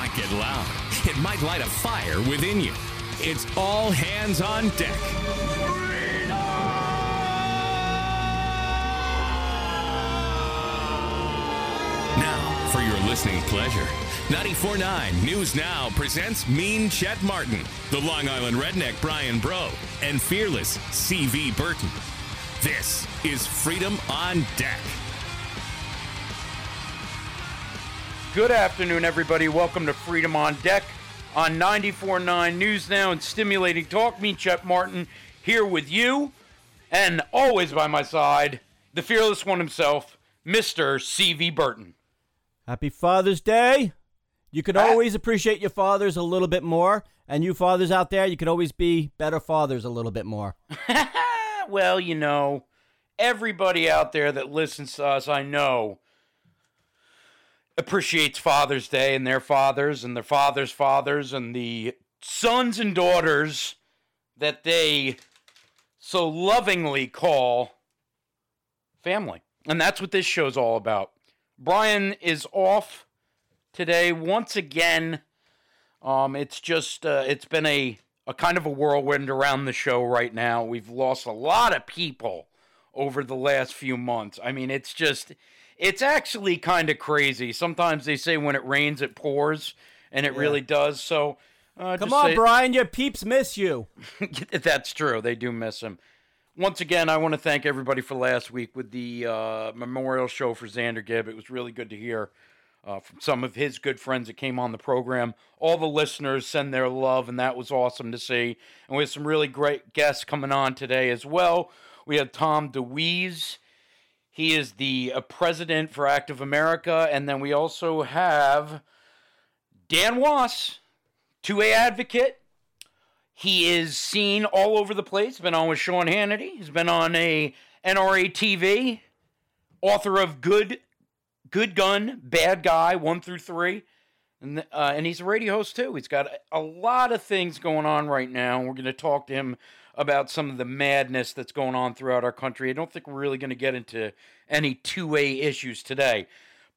might get loud. It might light a fire within you. It's all hands on deck. Now, for your listening pleasure, 94.9 News Now presents Mean Chet Martin, the Long Island redneck Brian Bro, and fearless CV Burton. This is Freedom on Deck. Good afternoon, everybody. Welcome to Freedom on Deck on 94.9 News Now and Stimulating Talk. Me, Chet Martin, here with you, and always by my side, the fearless one himself, Mr. CV Burton. Happy Father's Day. You can always appreciate your fathers a little bit more. And you fathers out there, you can always be better fathers a little bit more. Well, you know, everybody out there that listens to us, I know, appreciates Father's Day and their fathers and their fathers' fathers and the sons and daughters that they so lovingly call family. And that's what this show's all about. Brian is off today once again. Um, it's just uh, it's been a a kind of a whirlwind around the show right now. We've lost a lot of people over the last few months. I mean, it's just it's actually kind of crazy. Sometimes they say when it rains it pours, and it really does. So uh, Come on, say- Brian, your peeps miss you. That's true. They do miss him. Once again, I want to thank everybody for last week with the uh, memorial show for Xander Gibb. It was really good to hear uh, from some of his good friends that came on the program. All the listeners send their love, and that was awesome to see. And we have some really great guests coming on today as well. We have Tom DeWeese. He is the uh, president for Active America. And then we also have Dan Wos, 2A advocate. He is seen all over the place. Been on with Sean Hannity. He's been on a NRA TV. Author of Good, Good Gun, Bad Guy, one through three, and uh, and he's a radio host too. He's got a lot of things going on right now. We're going to talk to him about some of the madness that's going on throughout our country. I don't think we're really going to get into any two A issues today,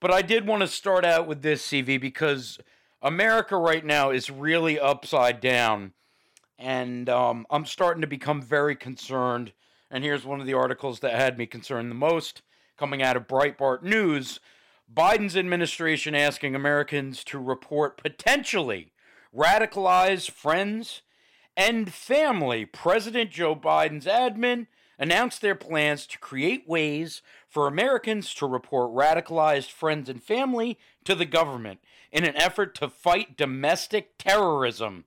but I did want to start out with this CV because America right now is really upside down and um, I'm starting to become very concerned. And here's one of the articles that had me concerned the most coming out of Breitbart News Biden's administration asking Americans to report potentially radicalized friends and family. President Joe Biden's admin announced their plans to create ways for Americans to report radicalized friends and family to the government in an effort to fight domestic terrorism.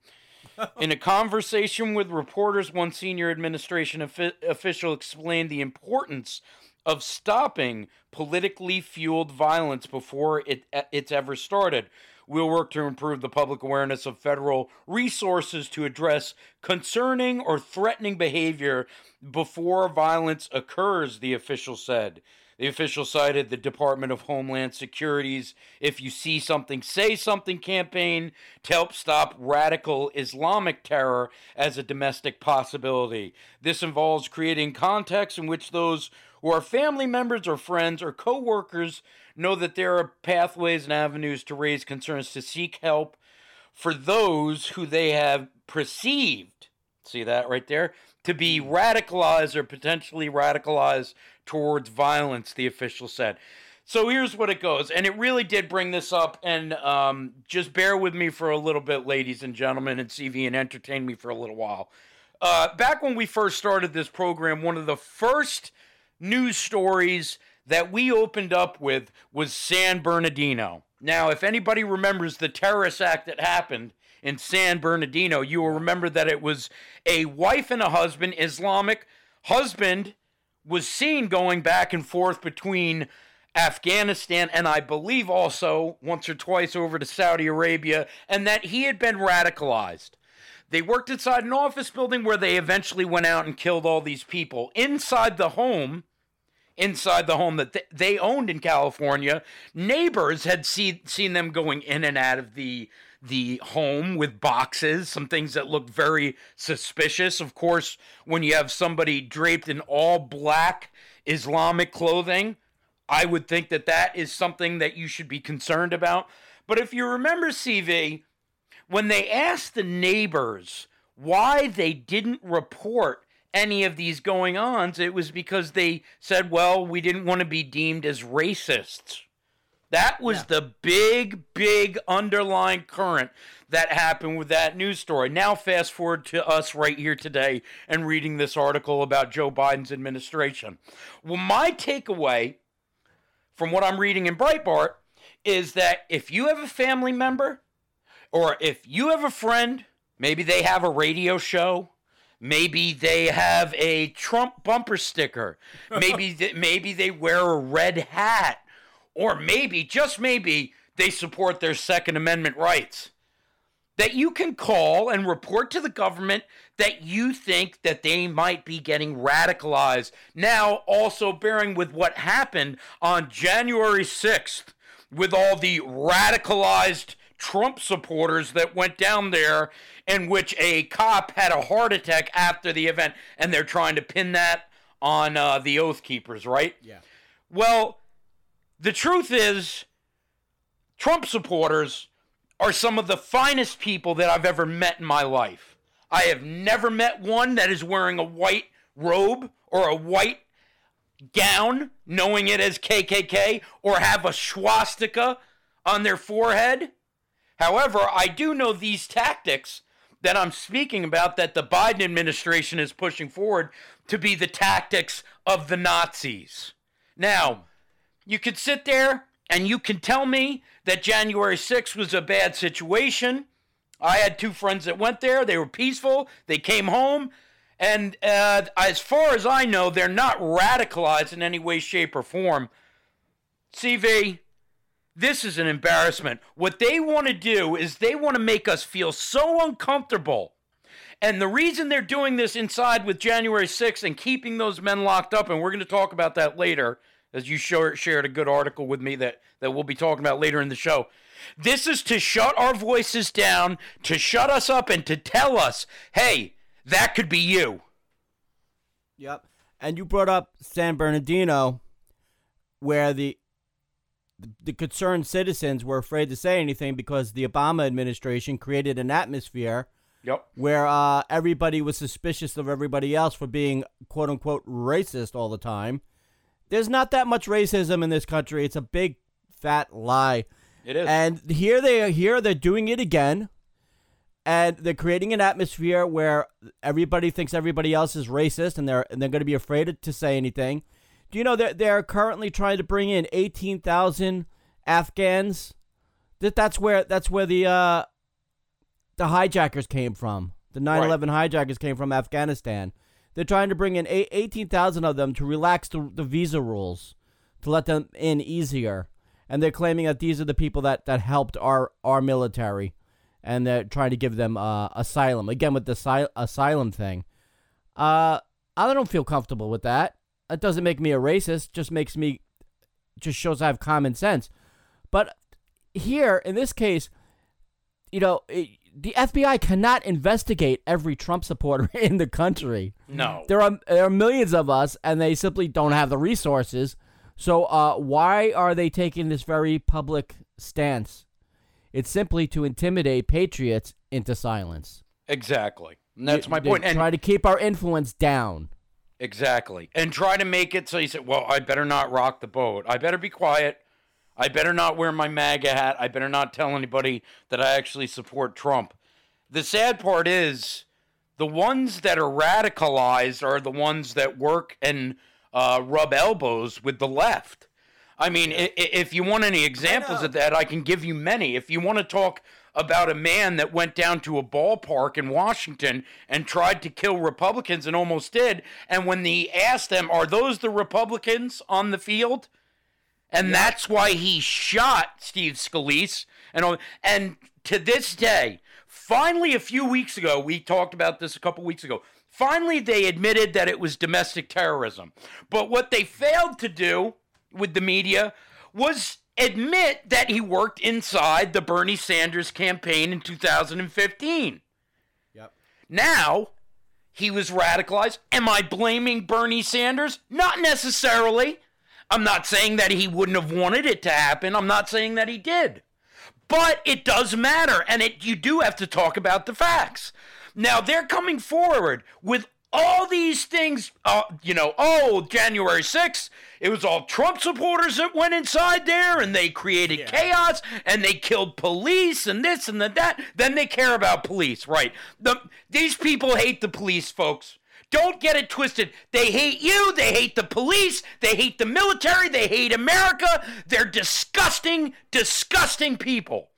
In a conversation with reporters, one senior administration offi- official explained the importance of stopping politically fueled violence before it, it's ever started. We'll work to improve the public awareness of federal resources to address concerning or threatening behavior before violence occurs, the official said. The official cited the Department of Homeland Security's If You See Something, Say Something campaign to help stop radical Islamic terror as a domestic possibility. This involves creating contexts in which those who are family members or friends or co workers know that there are pathways and avenues to raise concerns to seek help for those who they have perceived, see that right there, to be radicalized or potentially radicalized towards violence, the official said. So here's what it goes, and it really did bring this up, and um, just bear with me for a little bit, ladies and gentlemen, and CV, and entertain me for a little while. Uh, back when we first started this program, one of the first news stories that we opened up with was San Bernardino. Now, if anybody remembers the terrorist act that happened in San Bernardino, you will remember that it was a wife and a husband, Islamic husband was seen going back and forth between Afghanistan and I believe also once or twice over to Saudi Arabia, and that he had been radicalized. They worked inside an office building where they eventually went out and killed all these people. Inside the home, inside the home that th- they owned in California, neighbors had see- seen them going in and out of the the home with boxes, some things that looked very suspicious. Of course, when you have somebody draped in all black Islamic clothing, I would think that that is something that you should be concerned about. But if you remember, CV, when they asked the neighbors why they didn't report any of these going ons, it was because they said, well, we didn't want to be deemed as racists. That was Yeah. the big, big underlying current that happened with that news story. Now, fast forward to us right here today and reading this article about Joe Biden's administration. Well, my takeaway from what I'm reading in Breitbart is that if you have a family member or if you have a friend, maybe they have a radio show, maybe they have a Trump bumper sticker, maybe th- maybe they wear a red hat, or maybe just maybe they support their Second Amendment rights. That you can call and report to the government that you think that they might be getting radicalized. Now, also bearing with what happened on January 6th with all the radicalized Trump supporters that went down there, in which a cop had a heart attack after the event, and they're trying to pin that on uh, the Oath Keepers, right? Yeah. Well, the truth is, Trump supporters are some of the finest people that I've ever met in my life. I have never met one that is wearing a white robe or a white gown, knowing it as KKK, or have a swastika on their forehead. However, I do know these tactics that I'm speaking about that the Biden administration is pushing forward to be the tactics of the Nazis. Now, you could sit there and you can tell me that January 6th was a bad situation. I had two friends that went there. They were peaceful. They came home. And uh, as far as I know, they're not radicalized in any way, shape, or form. CV, this is an embarrassment. What they want to do is they want to make us feel so uncomfortable. And the reason they're doing this inside with January 6th and keeping those men locked up, and we're going to talk about that later, as you shared a good article with me that, that we'll be talking about later in the show. This is to shut our voices down, to shut us up, and to tell us, hey, that could be you. Yep. And you brought up San Bernardino, where the the concerned citizens were afraid to say anything because the Obama administration created an atmosphere Yep. where uh, everybody was suspicious of everybody else for being quote unquote racist all the time. There's not that much racism in this country. It's a big fat lie. It is. And here they are here they're doing it again. And they're creating an atmosphere where everybody thinks everybody else is racist and they're and they're going to be afraid to say anything. Do you know that they're currently trying to bring in 18,000 Afghans? That that's where that's where the uh the hijackers came from. The 9/11 hijackers came from Afghanistan. They're trying to bring in 18,000 of them to relax the, the visa rules, to let them in easier. And they're claiming that these are the people that, that helped our, our military. And they're trying to give them uh, asylum. Again, with the asy- asylum thing. Uh, I don't feel comfortable with that. That doesn't make me a racist. Just makes me, just shows I have common sense. But here, in this case, you know, it, the FBI cannot investigate every Trump supporter in the country. no. There are there are millions of us, and they simply don't have the resources. So, uh, why are they taking this very public stance? It's simply to intimidate patriots into silence. Exactly. And that's my point. And try to keep our influence down. Exactly. And try to make it so you say, well, I better not rock the boat. I better be quiet. I better not wear my MAGA hat. I better not tell anybody that I actually support Trump. The sad part is the ones that are radicalized are the ones that work and uh, rub elbows with the left. I mean, if you want any examples of that, I can give you many. If you want to talk about a man that went down to a ballpark in Washington and tried to kill Republicans and almost did, and when they asked them, "Are those the Republicans on the field?" and that's why he shot Steve Scalise, and and to this day, finally, a few weeks ago, we talked about this a couple weeks ago. Finally, they admitted that it was domestic terrorism. But what they failed to do with the media was admit that he worked inside the Bernie Sanders campaign in 2015. Yep. Now, he was radicalized. Am I blaming Bernie Sanders? Not necessarily. I'm not saying that he wouldn't have wanted it to happen. I'm not saying that he did. But it does matter, and it you do have to talk about the facts. Now they're coming forward with all these things, uh, you know, oh, January 6th, it was all Trump supporters that went inside there and they created yeah. chaos and they killed police and this and the, that. Then they care about police, right? The, these people hate the police, folks. Don't get it twisted. They hate you. They hate the police. They hate the military. They hate America. They're disgusting, disgusting people.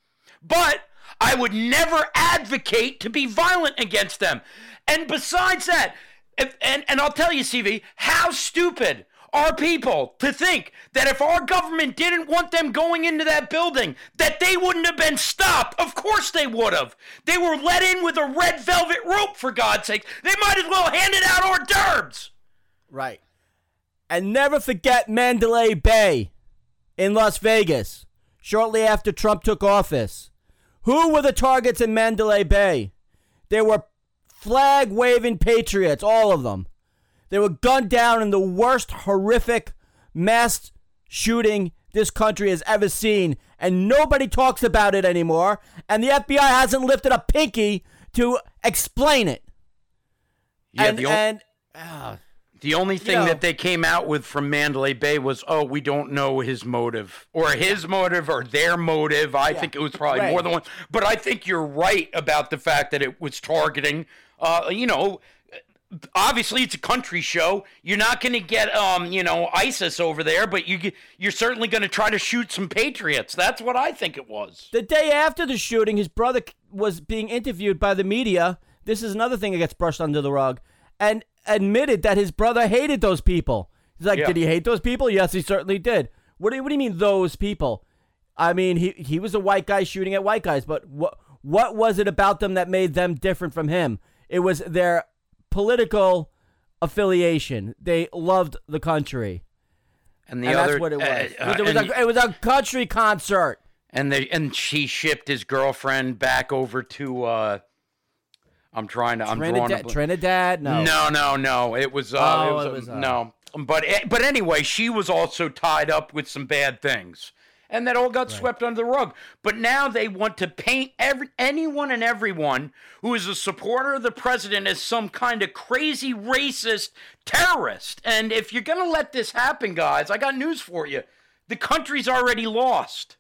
But I would never advocate to be violent against them. And besides that, and, and, and I'll tell you, CV, how stupid are people to think that if our government didn't want them going into that building, that they wouldn't have been stopped. Of course they would have. They were let in with a red velvet rope, for God's sake. They might as well handed out hors d'oeuvres. Right. And never forget Mandalay Bay in Las Vegas shortly after Trump took office. Who were the targets in Mandalay Bay? There were flag waving patriots, all of them. They were gunned down in the worst horrific mass shooting this country has ever seen, and nobody talks about it anymore. And the FBI hasn't lifted a pinky to explain it. Yeah, and, the o- and uh, the only thing you know, that they came out with from Mandalay Bay was, "Oh, we don't know his motive, or his motive, or their motive." I yeah, think it was probably right. more than one, but I think you're right about the fact that it was targeting. Uh, you know, obviously it's a country show. You're not going to get um, you know, ISIS over there, but you you're certainly going to try to shoot some patriots. That's what I think it was. The day after the shooting, his brother was being interviewed by the media. This is another thing that gets brushed under the rug. And admitted that his brother hated those people. He's like, yeah. did he hate those people? Yes, he certainly did. What do you, what do you mean those people? I mean, he he was a white guy shooting at white guys, but what what was it about them that made them different from him? It was their political affiliation. They loved the country. And the and other, that's what it was. Uh, uh, it, was a, it was a country concert. And they and she shipped his girlfriend back over to. Uh, I'm trying to. I'm Trinidad. To, Trinidad. No. No. No. No. It was. Uh, oh, it was, it was uh, no. But eh, but anyway, she was also tied up with some bad things and that all got right. swept under the rug. But now they want to paint every anyone and everyone who is a supporter of the president as some kind of crazy racist terrorist. And if you're going to let this happen, guys, I got news for you. The country's already lost.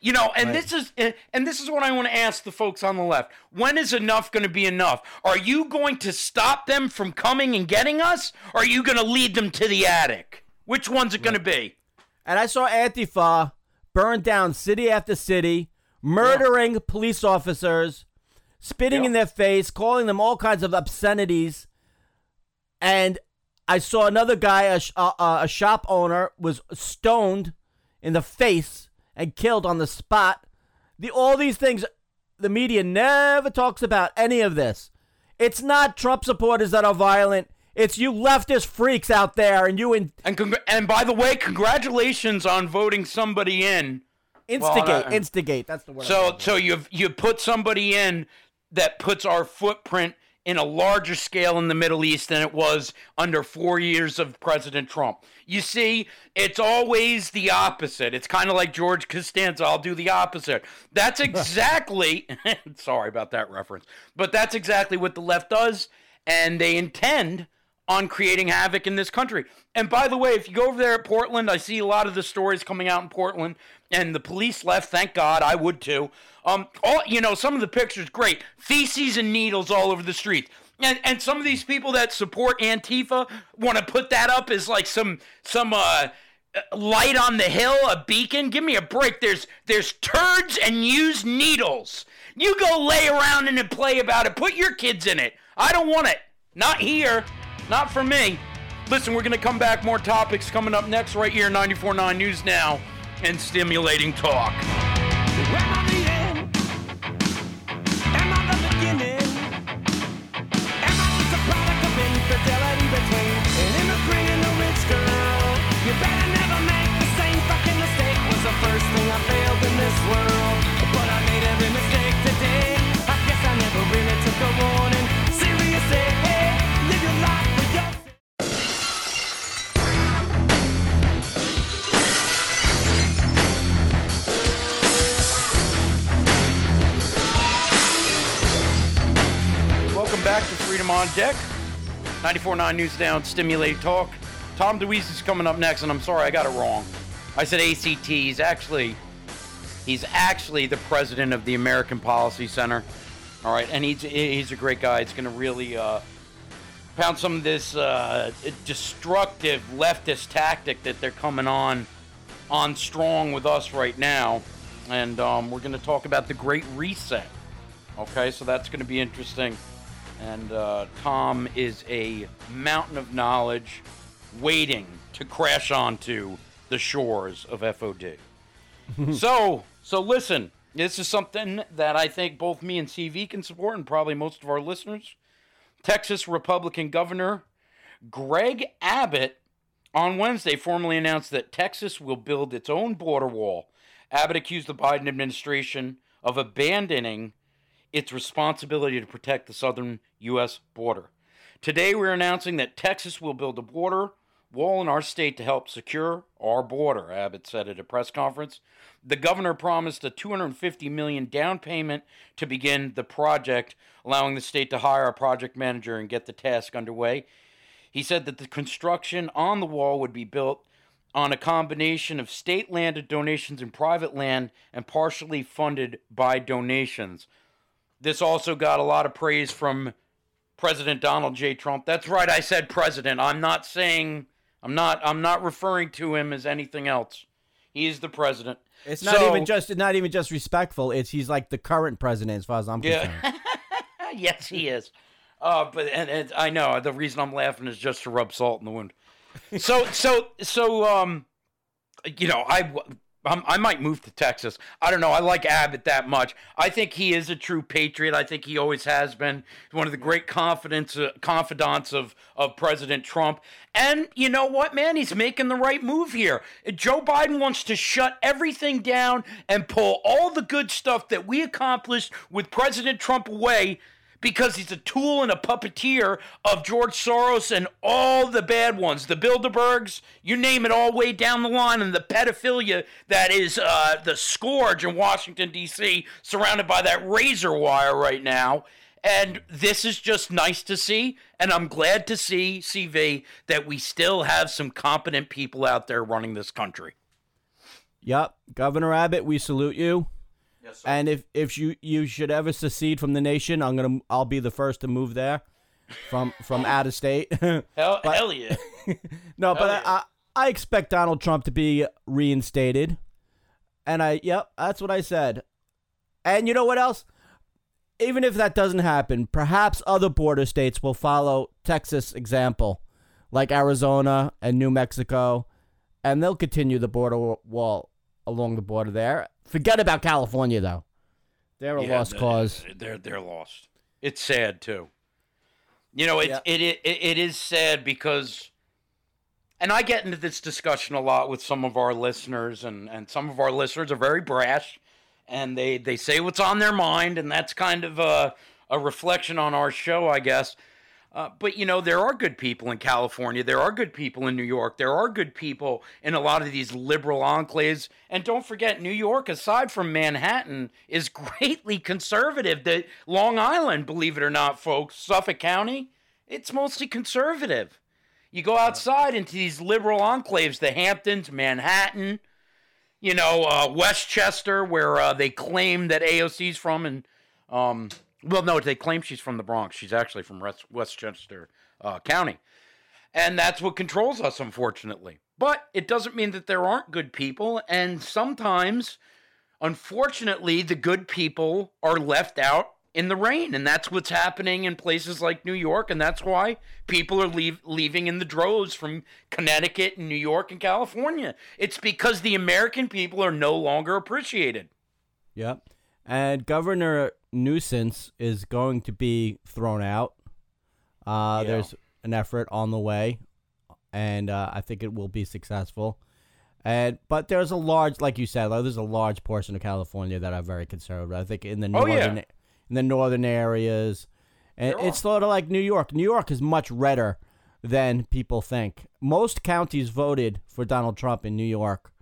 You know, and right. this is and this is what I want to ask the folks on the left. When is enough going to be enough? Are you going to stop them from coming and getting us? Or are you going to lead them to the attic? Which one's it right. going to be? And I saw Antifa burned down city after city, murdering yeah. police officers, spitting in their face, calling them all kinds of obscenities. And I saw another guy, a, a, uh, uh, a shop owner, was stoned in the face and killed on the spot. The all these things, the media never talks about any of this. It's not Trump supporters that are violent. It's you leftist freaks out there, and you in- and congr- and by the way, congratulations on voting somebody in. Instigate, well, uh, instigate. That's the word. So, so you've you put somebody in that puts our footprint in a larger scale in the Middle East than it was under four years of President Trump. You see, it's always the opposite. It's kind of like George Costanza. I'll do the opposite. That's exactly. sorry about that reference, but that's exactly what the left does, and they intend on creating havoc in this country. And by the way, if you go over there at Portland, I see a lot of the stories coming out in Portland, and the police left. Thank God, I would too. Um, all you know, some of the pictures great, feces and needles all over the streets. And, and some of these people that support Antifa want to put that up as like some some uh, light on the hill, a beacon. Give me a break. There's there's turds and used needles. You go lay around and play about it. Put your kids in it. I don't want it. Not here. Not for me. Listen, we're going to come back. More topics coming up next, right here, 94.9 News Now and Stimulating Talk. On Deck. 94.9 News Down, Stimulate Talk. Tom DeWeese is coming up next, and I'm sorry, I got it wrong. I said ACT. He's actually, he's actually the president of the American Policy Center. All right, and he's he's a great guy. It's going to really uh, pound some of this uh, destructive leftist tactic that they're coming on on strong with us right now, and um, we're going to talk about the Great Reset. Okay, so that's going to be interesting. And uh, Tom is a mountain of knowledge waiting to crash onto the shores of FOD. so, so listen, this is something that I think both me and CV can support, and probably most of our listeners. Texas Republican Governor Greg Abbott on Wednesday formally announced that Texas will build its own border wall. Abbott accused the Biden administration of abandoning its responsibility to protect the southern U.S. border. Today, we're announcing that Texas will build a border wall in our state to help secure our border, Abbott said at a press conference. The governor promised a 250 million down payment to begin the project, allowing the state to hire a project manager and get the task underway. He said that the construction on the wall would be built on a combination of state land donations and private land and partially funded by donations. This also got a lot of praise from President Donald J. Trump. That's right, I said president. I'm not saying I'm not I'm not referring to him as anything else. He is the president. It's not So- even just not even just respectful. It's he's like the current president as far as I'm concerned. Yeah. yes, he is. Uh, but and, and I know the reason I'm laughing is just to rub salt in the wound. So so so um, you know I. I'm, I might move to Texas. I don't know. I like Abbott that much. I think he is a true patriot. I think he always has been. One of the great confidence, uh, confidants of, of President Trump. And you know what, man? He's making the right move here. Joe Biden wants to shut everything down and pull all the good stuff that we accomplished with President Trump away because he's a tool and a puppeteer of George Soros and all the bad ones, the Bilderbergs, you name it, all way down the line, and the pedophilia that is uh, the scourge in Washington, D.C., surrounded by that razor wire right now. And this is just nice to see, and I'm glad to see, CV, that we still have some competent people out there running this country. Yep, Governor Abbott, we salute you. Yes, And if if you you should ever secede from the nation, I'm gonna I'll be the first to move there, from from out of state. Hell, hell yeah. no, but yeah. I, I I expect Donald Trump to be reinstated, and I yep that's what I said. And you know what else? Even if that doesn't happen, perhaps other border states will follow Texas' example, like Arizona and New Mexico, and they'll continue the border wall along the border there. Forget about California, though. They're a Yeah, lost they- cause. They're they're lost. It's sad too. You know, it's Yeah. it, it it is sad because, and I get into this discussion a lot with some of our listeners, and and some of our listeners are very brash, and they they say what's on their mind, and that's kind of a a reflection on our show, I guess. Uh, but you know, there are good people in California. There are good people in New York. There are good people in a lot of these liberal enclaves. And don't forget, New York, aside from Manhattan, is greatly conservative. The Long Island, believe it or not, folks, Suffolk County, it's mostly conservative. You go outside into these liberal enclaves, the Hamptons, Manhattan, you know, uh, Westchester, where uh, they claim that AOC's from, and um, well, no, they claim she's from the Bronx. She's actually from West- Westchester uh, County, and that's what controls us, unfortunately. But it doesn't mean that there aren't good people, and sometimes, unfortunately, the good people are left out in the rain, and that's what's happening in places like New York, and that's why people are leave, leaving in the droves from Connecticut and New York and California. It's because the American people are no longer appreciated. Yep. And Governor Nuisance is going to be thrown out. Uh, Yeah. There's an effort on the way, and uh, I think it will be successful. And but there's a large, like you said, like, there's a large portion of California that are very conservative. I think in the Oh, yeah. northern, in the northern areas, and There it's sort of like New York. New York is much redder than people think. Most counties voted for Donald Trump in New York,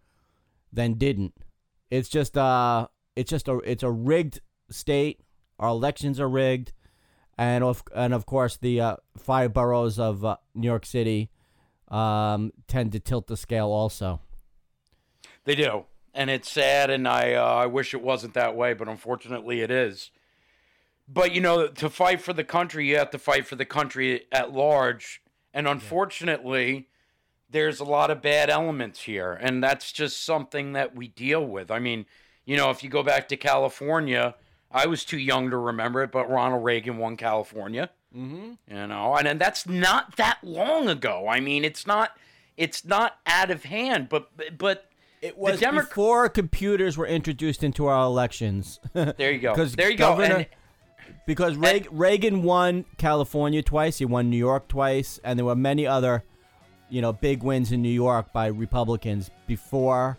than didn't. It's just uh, it's just a it's a rigged state. Our elections are rigged, and of and of course the uh, five boroughs of uh, New York City um, tend to tilt the scale also. They do, and it's sad, and I uh, I wish it wasn't that way, but unfortunately it is. But you know, to fight for the country, you have to fight for the country at large, and unfortunately, there's a lot of bad elements here, and that's just something that we deal with. I mean, you know, if you go back to California, I was too young to remember it, but Ronald Reagan won California. Mm-hmm. You know, and, and that's not that long ago. I mean, it's not it's not out of hand, but but It was Demo- before computers were introduced into our elections. there you go. 'Cause There you Governor- go. And, because Reagan, Reagan won California twice, he won New York twice, and there were many other, you know, big wins in New York by Republicans before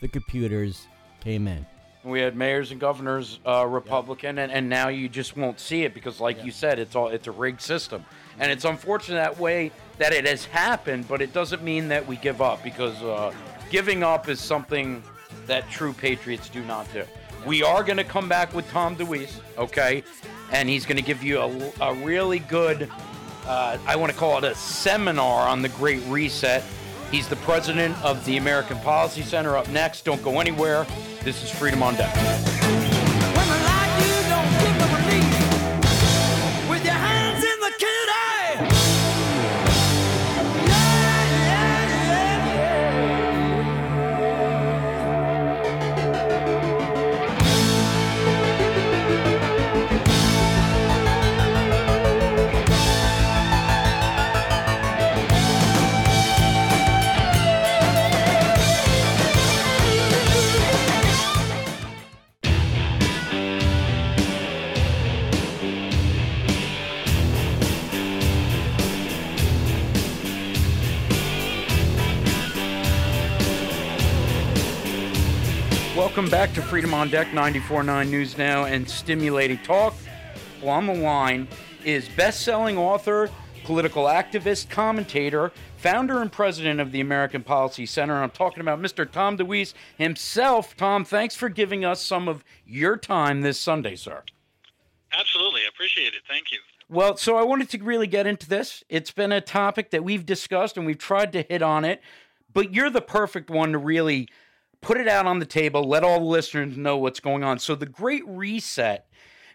the computers came in. We had mayors and governors uh, Republican, and, and now you just won't see it because, like you said, it's all it's a rigged system, and it's unfortunate that way that it has happened. But it doesn't mean that we give up because uh, giving up is something that true patriots do not do. We are going to come back with Tom DeWeese, okay, and he's going to give you a, a really good, uh, I want to call it a seminar on the Great Reset. He's the president of the American Policy Center. Up next, don't go anywhere. This is Freedom on Deck. Welcome back to Freedom on Deck 94.9 News Now and Stimulating Talk. The line is best-selling author, political activist, commentator, founder and president of the American Policy Center. I'm talking about Mr. Tom DeWeese himself. Tom, thanks for giving us some of your time this Sunday, sir. Absolutely. Appreciate it. Thank you. Well, so I wanted to really get into this. It's been a topic that we've discussed and we've tried to hit on it, but you're the perfect one to really put it out on the table, let all the listeners know what's going on. So, the Great Reset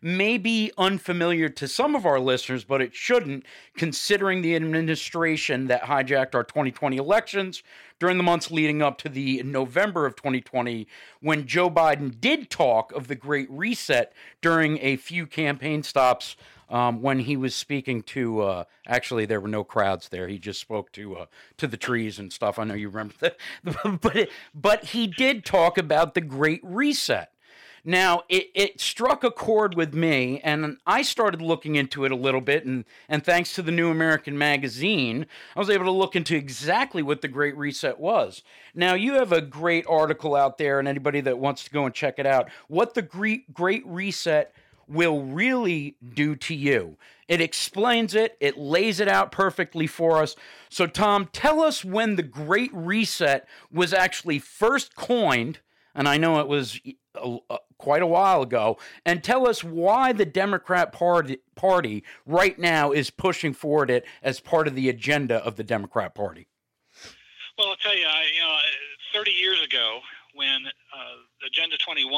may be unfamiliar to some of our listeners, but it shouldn't, considering the administration that hijacked our 2020 elections during the months leading up to the November of 2020, when Joe Biden did talk of the Great Reset during a few campaign stops um, when he was speaking to uh, actually there were no crowds there. He just spoke to uh, to the trees and stuff. I know you remember that. But but he did talk about the great reset. Now it, it struck a chord with me and i started looking into it a little bit and and thanks to the new american magazine i was able to look into exactly what the great reset was. Now you have a great article out there and anybody that wants to go and check it out what the great great reset will really do to you. It explains it, it lays it out perfectly for us. So, Tom, tell us when the Great Reset was actually first coined, and I know it was a, a, quite a while ago, and tell us why the Democrat Party, Party right now is pushing forward it as part of the agenda of the Democrat Party. Well, I'll tell you, I, you know, 30 years ago, when uh, Agenda 21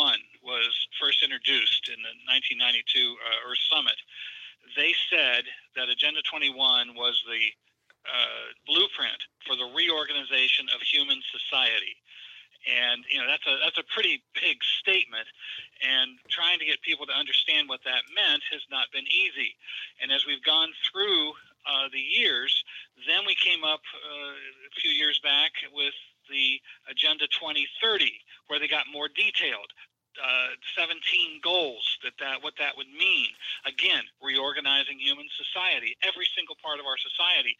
was first introduced in the 1992 uh, Earth Summit, they said that Agenda 21 was the uh, blueprint for the reorganization of human society. And you know that's a that's a pretty big statement, and trying to get people to understand what that meant has not been easy. And as we've gone through uh, the years, then we came up uh, a few years back with the Agenda 2030, where they got more detailed. Uh, 17 goals that, that what that would mean. Again reorganizing human society every single part of our society.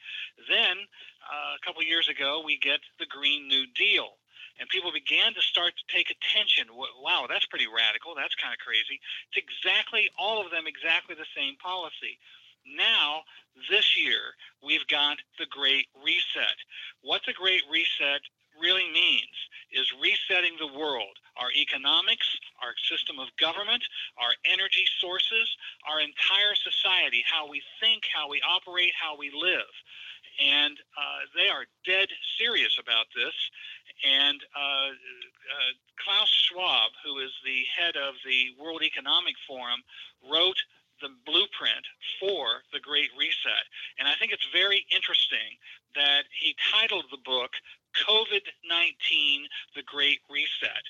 Then uh, a couple years ago we get the green new deal and people began to start to take attention. Wow that's pretty radical that's kind of crazy. It's exactly all of them exactly the same policy. Now this year we've got the great reset. What's a great reset really means is resetting the world, our economics, our system of government, our energy sources, our entire society, how we think, how we operate, how we live. And uh, they are dead serious about this. And uh, uh, Klaus Schwab, who is the head of the World Economic Forum, wrote the blueprint for the Great Reset. And I think it's very interesting that he titled the book COVID 19 The Great Reset.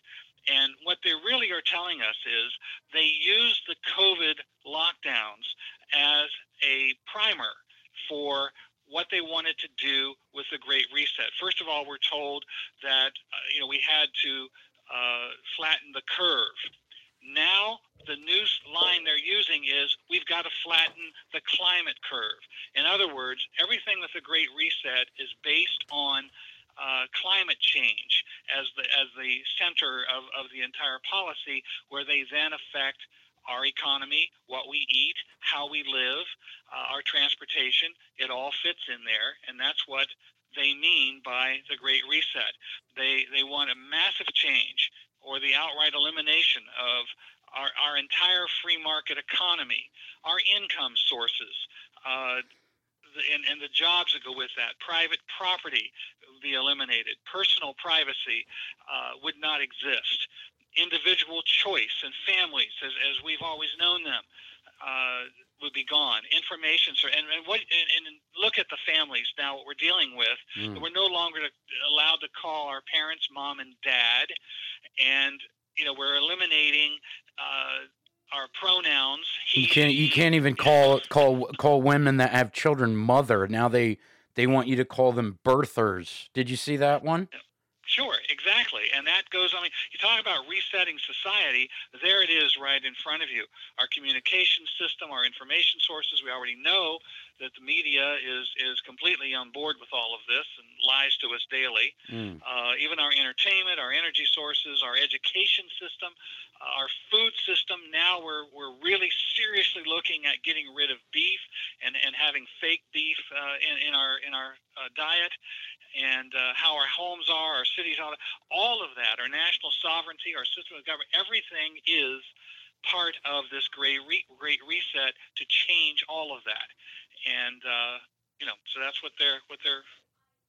And what they really are telling us is they use the COVID lockdowns as a primer for what they wanted to do with the Great Reset. First of all, we're told that uh, you know we had to uh, flatten the curve. Now the new line they're using is we've got to flatten the climate curve. In other words, everything with the Great Reset is based on uh, climate change as the as the center of, of the entire policy, where they then affect our economy, what we eat, how we live, uh, our transportation. It all fits in there, and that's what they mean by the Great Reset. They they want a massive change or the outright elimination of our, our entire free market economy, our income sources, uh, and, and the jobs that go with that. Private property would be eliminated. Personal privacy uh, would not exist. Individual choice and families, as, as we've always known them, uh, would be gone. Information, sir, and, and what and, and, look at the families now. What we're dealing with, mm. we're no longer allowed to call our parents mom and dad, and you know we're eliminating uh, our pronouns. He, you can't you can't even call call call women that have children mother. Now they they want you to call them birthers. Did you see that one? Sure, exactly. And that goes on. You talk about resetting society, there it is right in front of you. Our communication system, our information sources, we already know that the media is, is completely on board with all of this and lies to us daily. Mm. Uh, even our entertainment, our energy sources, our education system, our food system. Now we're, we're really seriously looking at getting rid of beef and, and having fake beef uh, in, in our, in our uh, diet and uh, how our homes are, our cities, all, all of that, our national sovereignty, our system of government, everything is part of this great re- great reset to change all of that. And uh, you know, so that's what they're what they're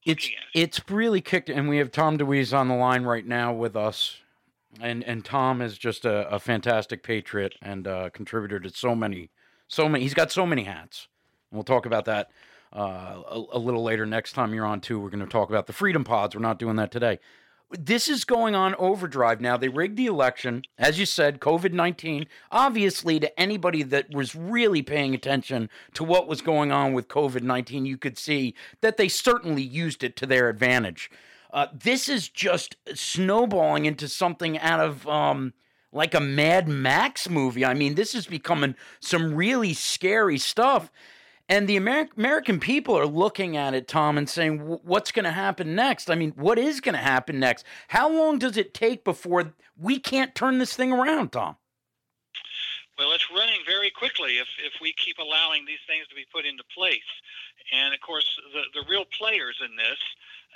it's it's really kicked, and we have Tom DeWeese on the line right now with us. And and Tom is just a, a fantastic patriot and uh, contributor to so many so many. He's got so many hats, and we'll talk about that uh, a, a, little later next time you're on too. We're going to talk about the freedom pods. We're not doing that today. This is going on overdrive now. They rigged the election, as you said, COVID 19. Obviously, to anybody that was really paying attention to what was going on with COVID 19, you could see that they certainly used it to their advantage. Uh, this is just snowballing into something out of um, like a Mad Max movie. I mean, this is becoming some really scary stuff. And the Amer- American people are looking at it, Tom, and saying, what's going to happen next? I mean, what is going to happen next? How long does it take before we can't turn this thing around, Tom? Well, it's running very quickly if, if we keep allowing these things to be put into place. And of course, the, the real players in this,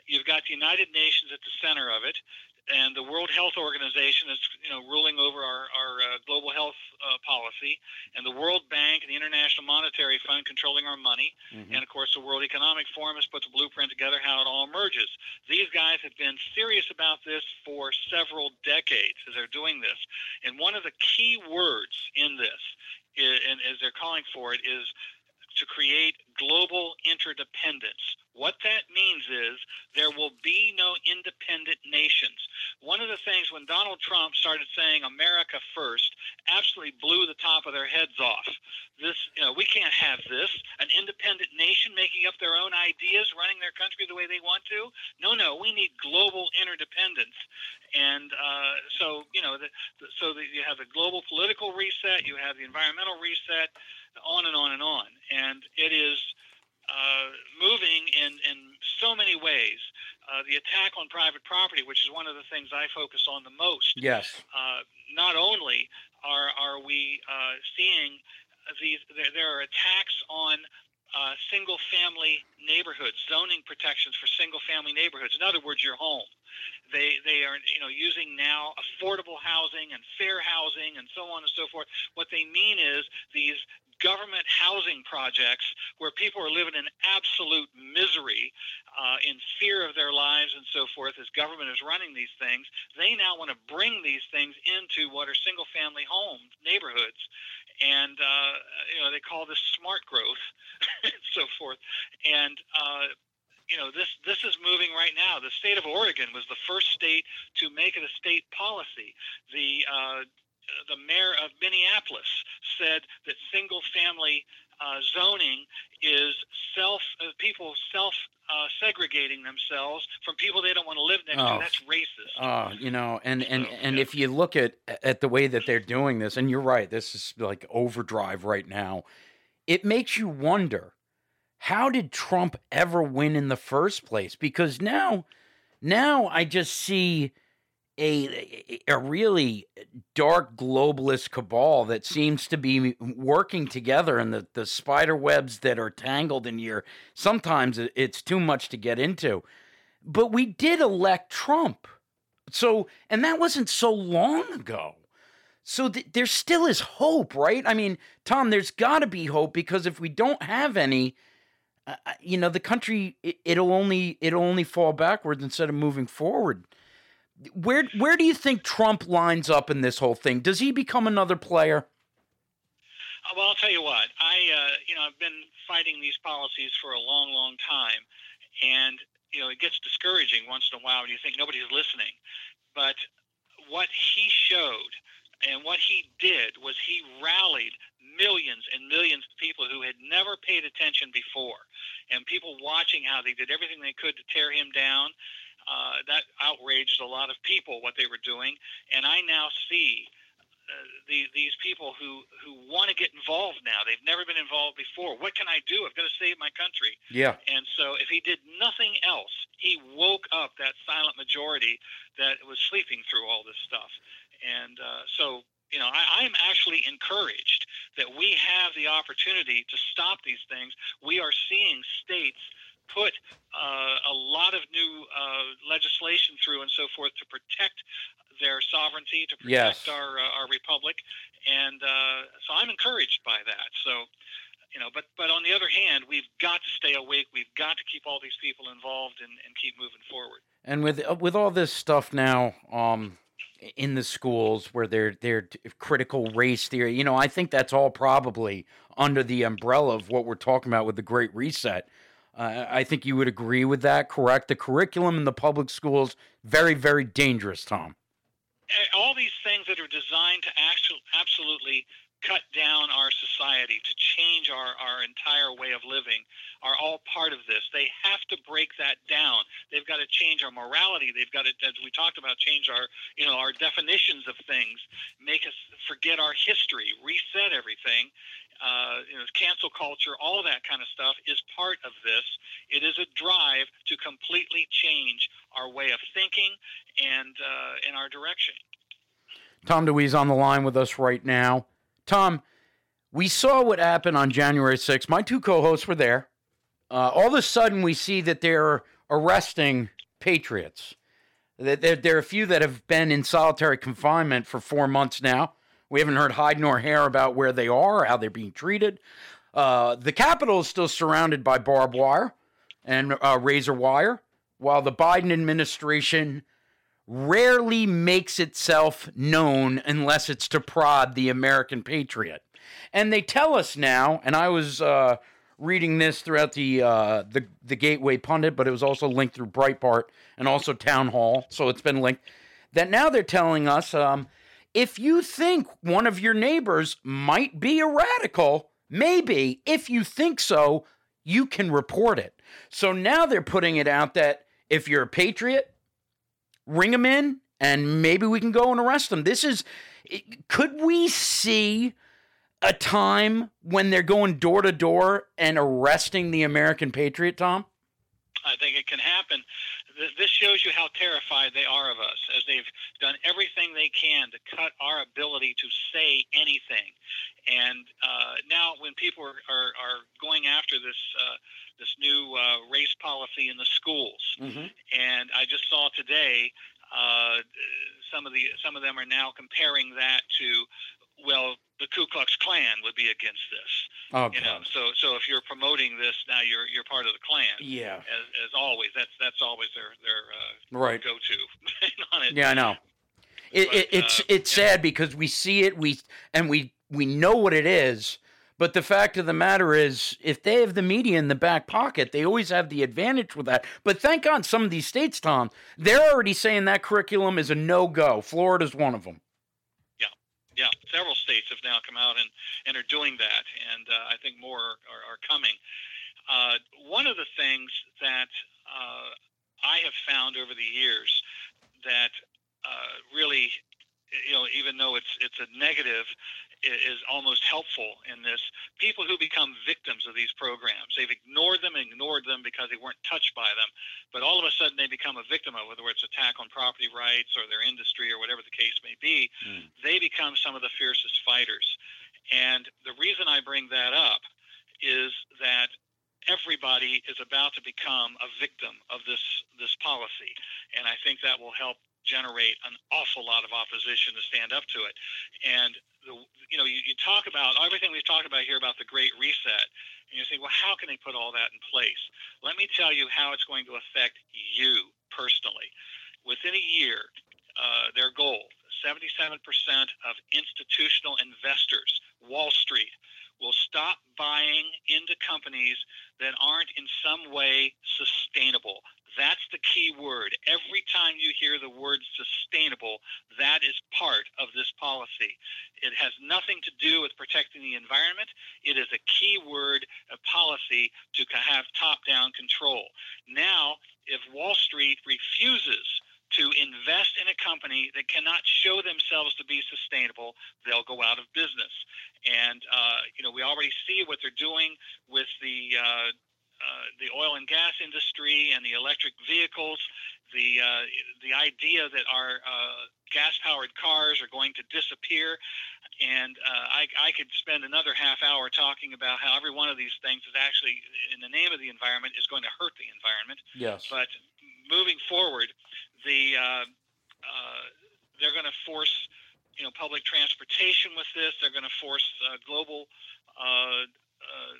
you've got the United Nations at the center of it and the World Health Organization is you know ruling over our, our uh, global health uh, policy, and the World Bank and the International Monetary Fund controlling our money, mm-hmm. and of course the World Economic Forum has put the blueprint together how it all emerges. These guys have been serious about this for several decades as they're doing this, and one of the key words in this, is, and as they're calling for it, is to create global interdependence. What that means is there will be no independent nations. One of the things when Donald Trump started saying America first absolutely blew the top of their heads off. This, you know, we can't have this. An independent nation making up their own ideas, running their country the way they want to. No, no, we need global interdependence. And uh, so, you know, the, the, so the, you have the global political reset, you have the environmental reset, on and on and on. And it is uh, moving in, in so many ways. Uh, the attack on private property, which is one of the things I focus on the most. Yes. Uh, not only are, are we uh, seeing these, there, there, are attacks on uh, single family neighborhoods, zoning protections for single family neighborhoods. In other words, your home. They, they are you know using now affordable housing and fair housing and so on and so forth. What they mean is these government housing projects where people are living in absolute misery, uh, in fear of their lives and so forth as government is running these things. They now want to bring these things into what are single family home neighborhoods. And, uh, you know, they call this smart growth and so forth. And, uh, you know this this is moving right now. The state of Oregon was the first state to make it a state policy. The uh, the mayor of Minneapolis said that single family uh, zoning is self uh, people self uh, segregating themselves from people they don't want to live next Oh. to. That's racist. Uh, you know, and and So, and yeah. if you look at at the way that they're doing this, and you're right, this is like overdrive right now. It makes you wonder, how did Trump ever win in the first place? Because now, now I just see a a really dark globalist cabal that seems to be working together and the, the spider webs that are tangled in here sometimes it's too much to get into. But we did elect trump. So and that wasn't so long ago. So th- there still is hope right? I mean tom there's got to be hope because if we don't have any uh, you know the country it, it'll only it'll only fall backwards instead of moving forward where where do you think Trump lines up in this whole thing? Does he become another player? Uh, Well, I'll tell you what. I, uh, you know, I've been fighting these policies for a long, long time, and you know, it gets discouraging once in a while when you think nobody's listening. But what he showed and what he did was he rallied millions and millions of people who had never paid attention before, and people watching how they did everything they could to tear him down. Uh, that outraged a lot of people what they were doing, and I now see uh, the, these people who, who want to get involved now. They've never been involved before. What can I do? I've got to save my country. Yeah. And so, if he did nothing else, he woke up that silent majority that was sleeping through all this stuff. And uh, so, you know, I, I'm actually encouraged that we have the opportunity to stop these things. We are seeing states put uh, a lot of new uh, legislation through and so forth to protect their sovereignty, to Yes. protect our uh, our republic, and uh, so I'm encouraged by that. So, you know, but but on the other hand, we've got to stay awake. We've got to keep all these people involved and, and keep moving forward. And with uh, with all this stuff now, um, in the schools where they're they're critical race theory, you know, I think that's all probably under the umbrella of what we're talking about with the Great Reset. Uh, I think you would agree with that, correct? The curriculum in the public schools very very dangerous, Tom. Uh, All these things that are designed to actually absolutely cut down our society, to change our, our entire way of living, are all part of this. They have to break that down. They've got to change our morality. They've got to, as we talked about, change our, you know, our definitions of things, make us forget our history, reset everything. Uh, you know, cancel culture, all that kind of stuff is part of this. It is a drive to completely change our way of thinking and uh, in our direction. Tom DeWeese on the line with us right now. Tom, we saw what happened on January 6th. My two co hosts were there. Uh, all of a sudden, we see that they're arresting patriots. There are a few that have been in solitary confinement for four months now. We haven't heard hide nor hair about where they are, how they're being treated. Uh, the Capitol is still surrounded by barbed wire and uh, razor wire, while the Biden administration rarely makes itself known unless it's to prod the American patriot. And they tell us now, and I was uh, reading this throughout the, uh, the the Gateway Pundit, but it was also linked through Breitbart and also Town Hall, so it's been linked. That now they're telling us um, if you think one of your neighbors might be a radical, maybe if you think so, you can report it. So now they're putting it out that if you're a patriot, ring them in and maybe we can go and arrest them. This is, could we see a time when they're going door to door and arresting the American patriot, Tom? I think it can happen. Th- This shows you how terrified they are of us, as they've done everything they can to cut our ability to say anything. And uh, now, when people are, are, are going after this uh, this new uh, race policy in the schools, Mhm. and I just saw today uh, some of the some of them are now comparing that to well, the Ku Klux Klan would be against this. Oh, You know, so so if you're promoting this now, you're you're part of the Klan. Yeah. As, as always, that's that's always their their uh, Right. go-to. Yeah, I know. It, But, it, it's uh, it's yeah. sad because we see it, we and we we know what it is, but the fact of the matter is, if they have the media in the back pocket, they always have the advantage with that. But thank God, some of these states, Tom, they're already saying that curriculum is a no go. Florida's one of them. Yeah, several states have now come out and, and are doing that, and uh, I think more are, are coming. Uh, one of the things that uh, I have found over the years that uh, really, you know, even though it's it's a negative, is almost helpful in this. People who become victims of these programs, they've ignored them, ignored them because they weren't touched by them, but all of a sudden they become a victim of whether it's attack on property rights or their industry or whatever the case may be. Hmm. They become some of the fiercest fighters, and the reason I bring that up is that everybody is about to become a victim of this this policy, and I think that will help generate an awful lot of opposition to stand up to it. And the, you know, you, you talk about everything we've talked about here about the Great Reset, and you say, well, how can they put all that in place? Let me tell you how it's going to affect you personally. Within a year, uh, their goal: 77% of institutional investors, Wall Street, will stop buying into companies that aren't in some way sustainable. That's the key word. Every time you hear the word sustainable, that is part of this policy. It has nothing to do with protecting the environment. It is a key word, a policy to have top down control. Now, if Wall Street refuses to invest in a company that cannot show themselves to be sustainable, they'll go out of business. And uh, you know, we already see what they're doing with the uh, uh, the oil and gas industry and the electric vehicles. The uh, the idea that our uh, gas-powered cars are going to disappear, and uh, I, I could spend another half hour talking about how every one of these things is actually, in the name of the environment, is going to hurt the environment. Yes. But moving forward, the uh, uh, they're going to force you know public transportation with this. They're going to force uh, global uh, uh,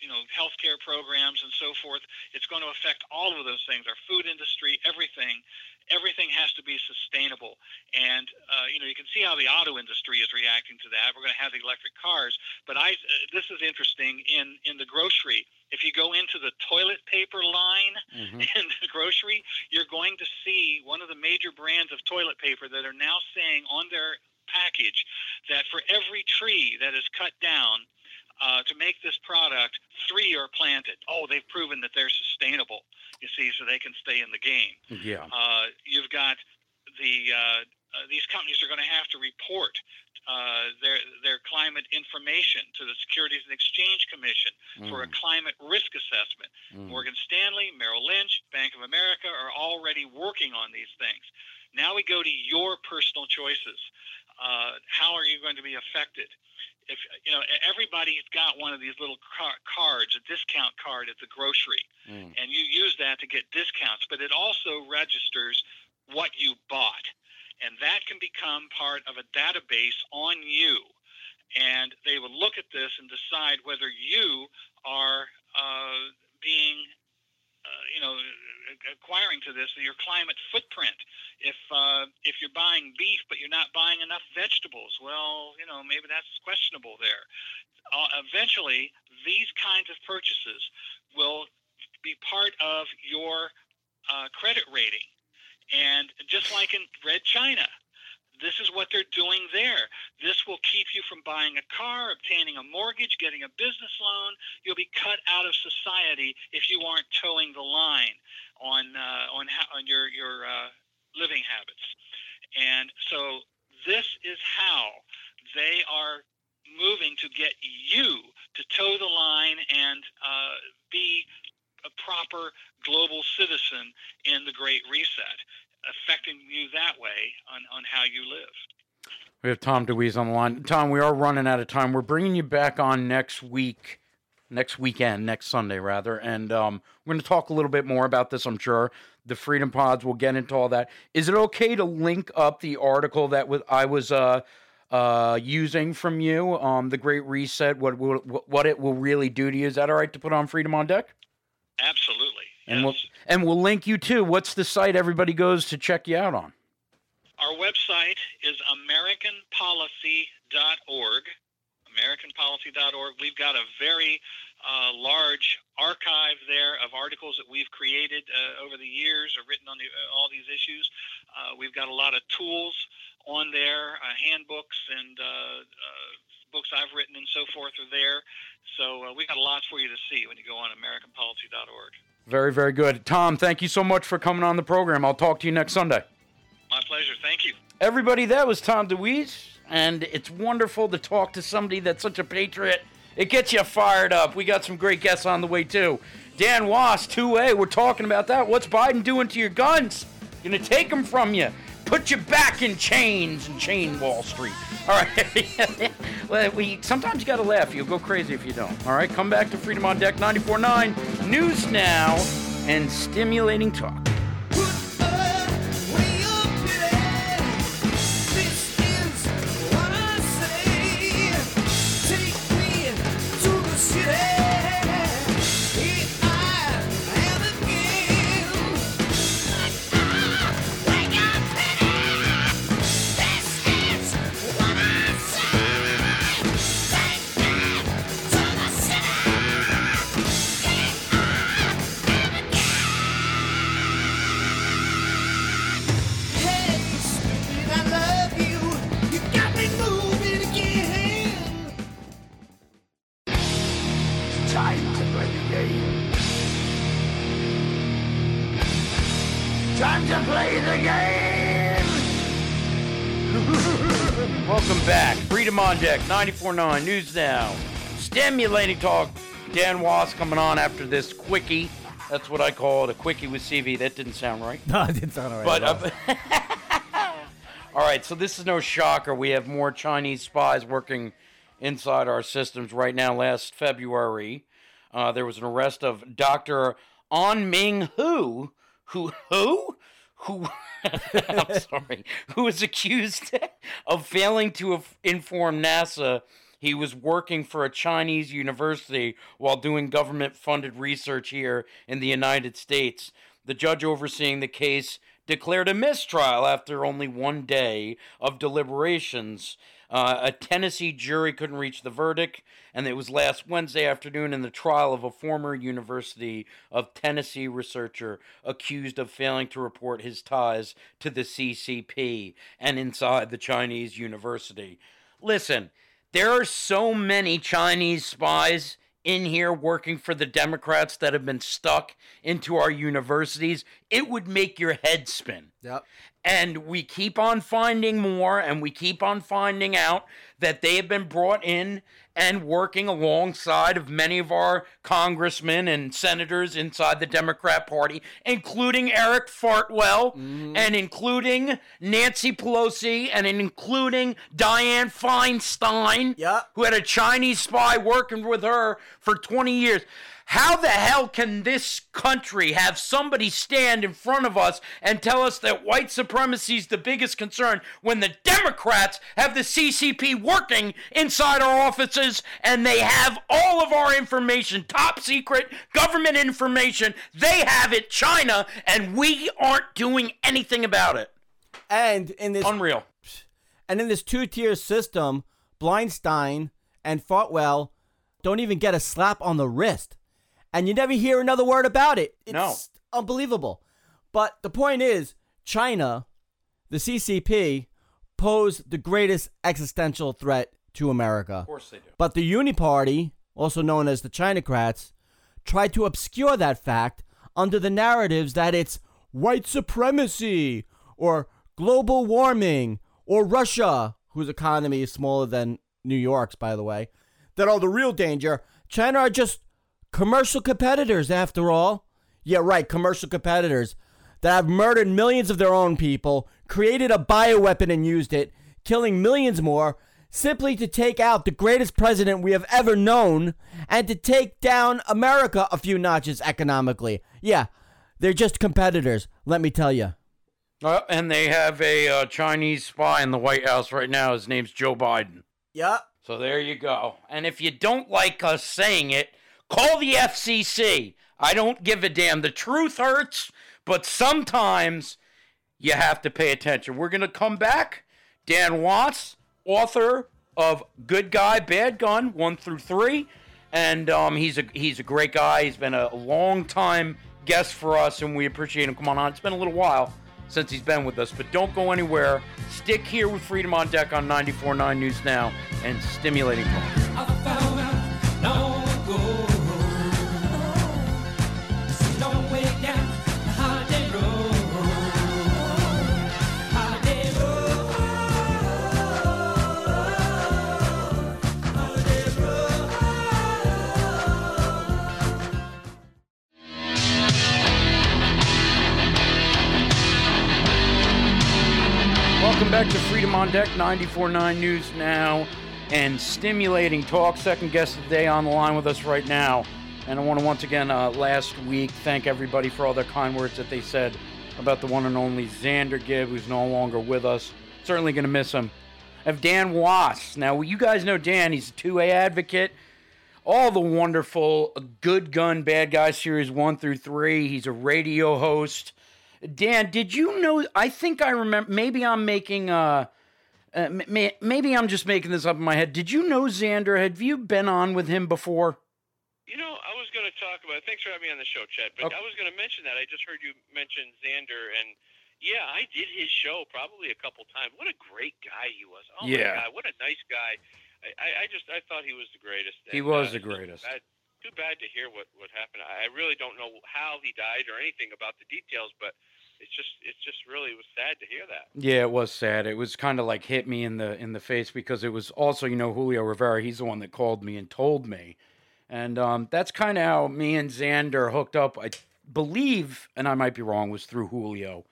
you know healthcare programs and so forth. It's going to affect all of those things. Our food industry, everything. Everything has to be sustainable, and uh, you know you can see how the auto industry is reacting to that. We're going to have the electric cars, but I uh, this is interesting in in the grocery. If you go into the toilet paper line, Mhm. in the grocery, you're going to see one of the major brands of toilet paper that are now saying on their package that for every tree that is cut down uh, to make this product, three are planted. Oh, they've proven that they're sustainable, you see, so they can stay in the game. Yeah. Uh, you've got the uh, uh, these companies are going to have to report uh, their their climate information to the Securities and Exchange Commission for a climate risk assessment. Mm. Morgan Stanley, Merrill Lynch, Bank of America are already working on these things. Now we go to your personal choices. Uh, how are you going to be affected? If you know, everybody's got one of these little car- cards, a discount card at the grocery, Mm. and you use that to get discounts. But it also registers what you bought, and that can become part of a database on you. And they will look at this and decide whether you are uh, being, uh, you know, acquiring to this your climate footprint. If uh, if you're buying beef but you're not buying enough vegetables, well, you know, maybe that's questionable there. Uh, eventually, these kinds of purchases will be part of your uh, credit rating, and just like in Red China. This is what they're doing there. This will keep you from buying a car, obtaining a mortgage, getting a business loan. You'll be cut out of society if you aren't toeing the line on uh, on how, on your your uh, living habits. And so this is how they are moving to get you to toe the line and uh, be a proper global citizen in the Great Reset, affecting you that way on, on how you live. We have Tom DeWeese on the line. Tom, we are running out of time. We're bringing you back on next week, next weekend, next Sunday, rather. And um, we're going to talk a little bit more about this, I'm sure. The Freedom Pods, we'll get into all that. Is it okay to link up the article that was, I was uh, uh, using from you, um, The Great Reset, what, will, what it will really do to you? Is that all right to put on Freedom on Deck? Absolutely. And yes. we'll and we'll link you too. What's the site everybody goes to check you out on? Our website is AmericanPolicy.org. AmericanPolicy.org. We've got a very uh, large archive there of articles that we've created uh, over the years, or written on the, uh, all these issues. Uh, we've got a lot of tools on there, uh, handbooks and uh, books I've written and so forth are there. So we've got lots for you to see when you go on AmericanPolicy.org. Very, very good. Tom, thank you so much for coming on the program. I'll talk to you next Sunday. My pleasure. Thank you. Everybody, that was Tom DeWeese, and it's wonderful to talk to somebody that's such a patriot. It gets you fired up. We got some great guests on the way, too. Dan Wos, 2A, we're talking about that. What's Biden doing to your guns? Gonna take them from you. Put you back in chains and chain Wall Street. All right. well, we sometimes you gotta laugh. You'll go crazy if you don't. All right. Come back to Freedom on Deck 94.9 News Now and stimulating talk. On Deck 94.9 News Now. Stimulating talk. Dan Wos coming on after this quickie. That's what I call it, a quickie with CV. That didn't sound right. No, it didn't sound right. But uh, all right, so this is no shocker. We have more Chinese spies working inside our systems right now. Last February, uh, there was an arrest of Dr. Anming Hu, who who who I'm sorry, who was accused of failing to inform NASA he was working for a Chinese university while doing government funded research here in the United States. The judge overseeing the case declared a mistrial after only one day of deliberations. Uh, a Tennessee jury couldn't reach the verdict, and it was last Wednesday afternoon in the trial of a former University of Tennessee researcher accused of failing to report his ties to the CCP and inside the Chinese university. Listen, there are so many Chinese spies in here working for the Democrats that have been stuck into our universities. It would make your head spin. Yep. And we keep on finding more, and we keep on finding out that they have been brought in and working alongside of many of our congressmen and senators inside the Democrat Party, including Eric Fartwell, mm-hmm. and including Nancy Pelosi, and including Dianne Feinstein, Yep. who had a Chinese spy working with her for 20 years. How the hell can this country have somebody stand in front of us and tell us that white supremacy is the biggest concern when the Democrats have the CCP working inside our offices and they have all of our information, top secret government information? They have it, China, and we aren't doing anything about it. and in this Unreal. and in this two-tier system, Blindstein and Fartwell don't even get a slap on the wrist, and you never hear another word about it. It's No. unbelievable. But the point is, China, the CCP, pose the greatest existential threat to America. Of course they do. But the Uni Party, also known as the Chinocrats, tried to obscure that fact under the narratives that it's white supremacy or global warming or Russia, whose economy is smaller than New York's, by the way, that are the real danger. China are just commercial competitors, after all. Yeah, right, commercial competitors that have murdered millions of their own people, created a bioweapon and used it, killing millions more simply to take out the greatest president we have ever known and to take down America a few notches economically. Yeah, they're just competitors, let me tell you. Uh, and they have a uh, Chinese spy in the White House right now. His name's Joe Biden. Yep. So there you go. And if you don't like us saying it, call the FCC. I don't give a damn. The truth hurts, but sometimes you have to pay attention. We're going to come back. Dan Wos, author of Good Guy, Bad Gun, 1 through 3. And um, he's a he's a great guy. He's been a long time guest for us, and we appreciate him. Come on on. It's been a little while since he's been with us, but don't go anywhere. Stick here with Freedom on Deck on 94.9 News Now and Stimulating Welcome back to Freedom on Deck, 94.9 News Now, and Stimulating Talk. Second guest of the day on the line with us right now. And I want to once again, uh, last week, thank everybody for all their kind words that they said about the one and only Xander Gibb, who's no longer with us. Certainly going to miss him. I have Dan Wos. Now, you guys know Dan. He's a 2A advocate. All the wonderful Good Gun Bad Guy series 1 through 3. He's a radio host. Dan, did you know? I think I remember. Maybe I'm making. Uh, uh, may- maybe I'm just making this up in my head. Did you know Xander? Have you been on with him before? You know, I was going to talk about. Thanks for having me on the show, Chet. But Okay. I was going to mention that. I just heard you mention Xander, and yeah, I did his show probably a couple times. What a great guy he was! Oh Yeah. my God, what a nice guy! I, I, I just I thought he was the greatest. He And, was uh, the greatest. Bad, too bad to hear what what happened. I really don't know how he died or anything about the details, but it's just it's just really was sad to hear that. Yeah, it was sad. It was kind of like hit me in the in the face because it was also, you know, Julio Rivera. He's the one that called me and told me, and um, that's kind of how me and Xander hooked up. I believe, and I might be wrong, was through Julio,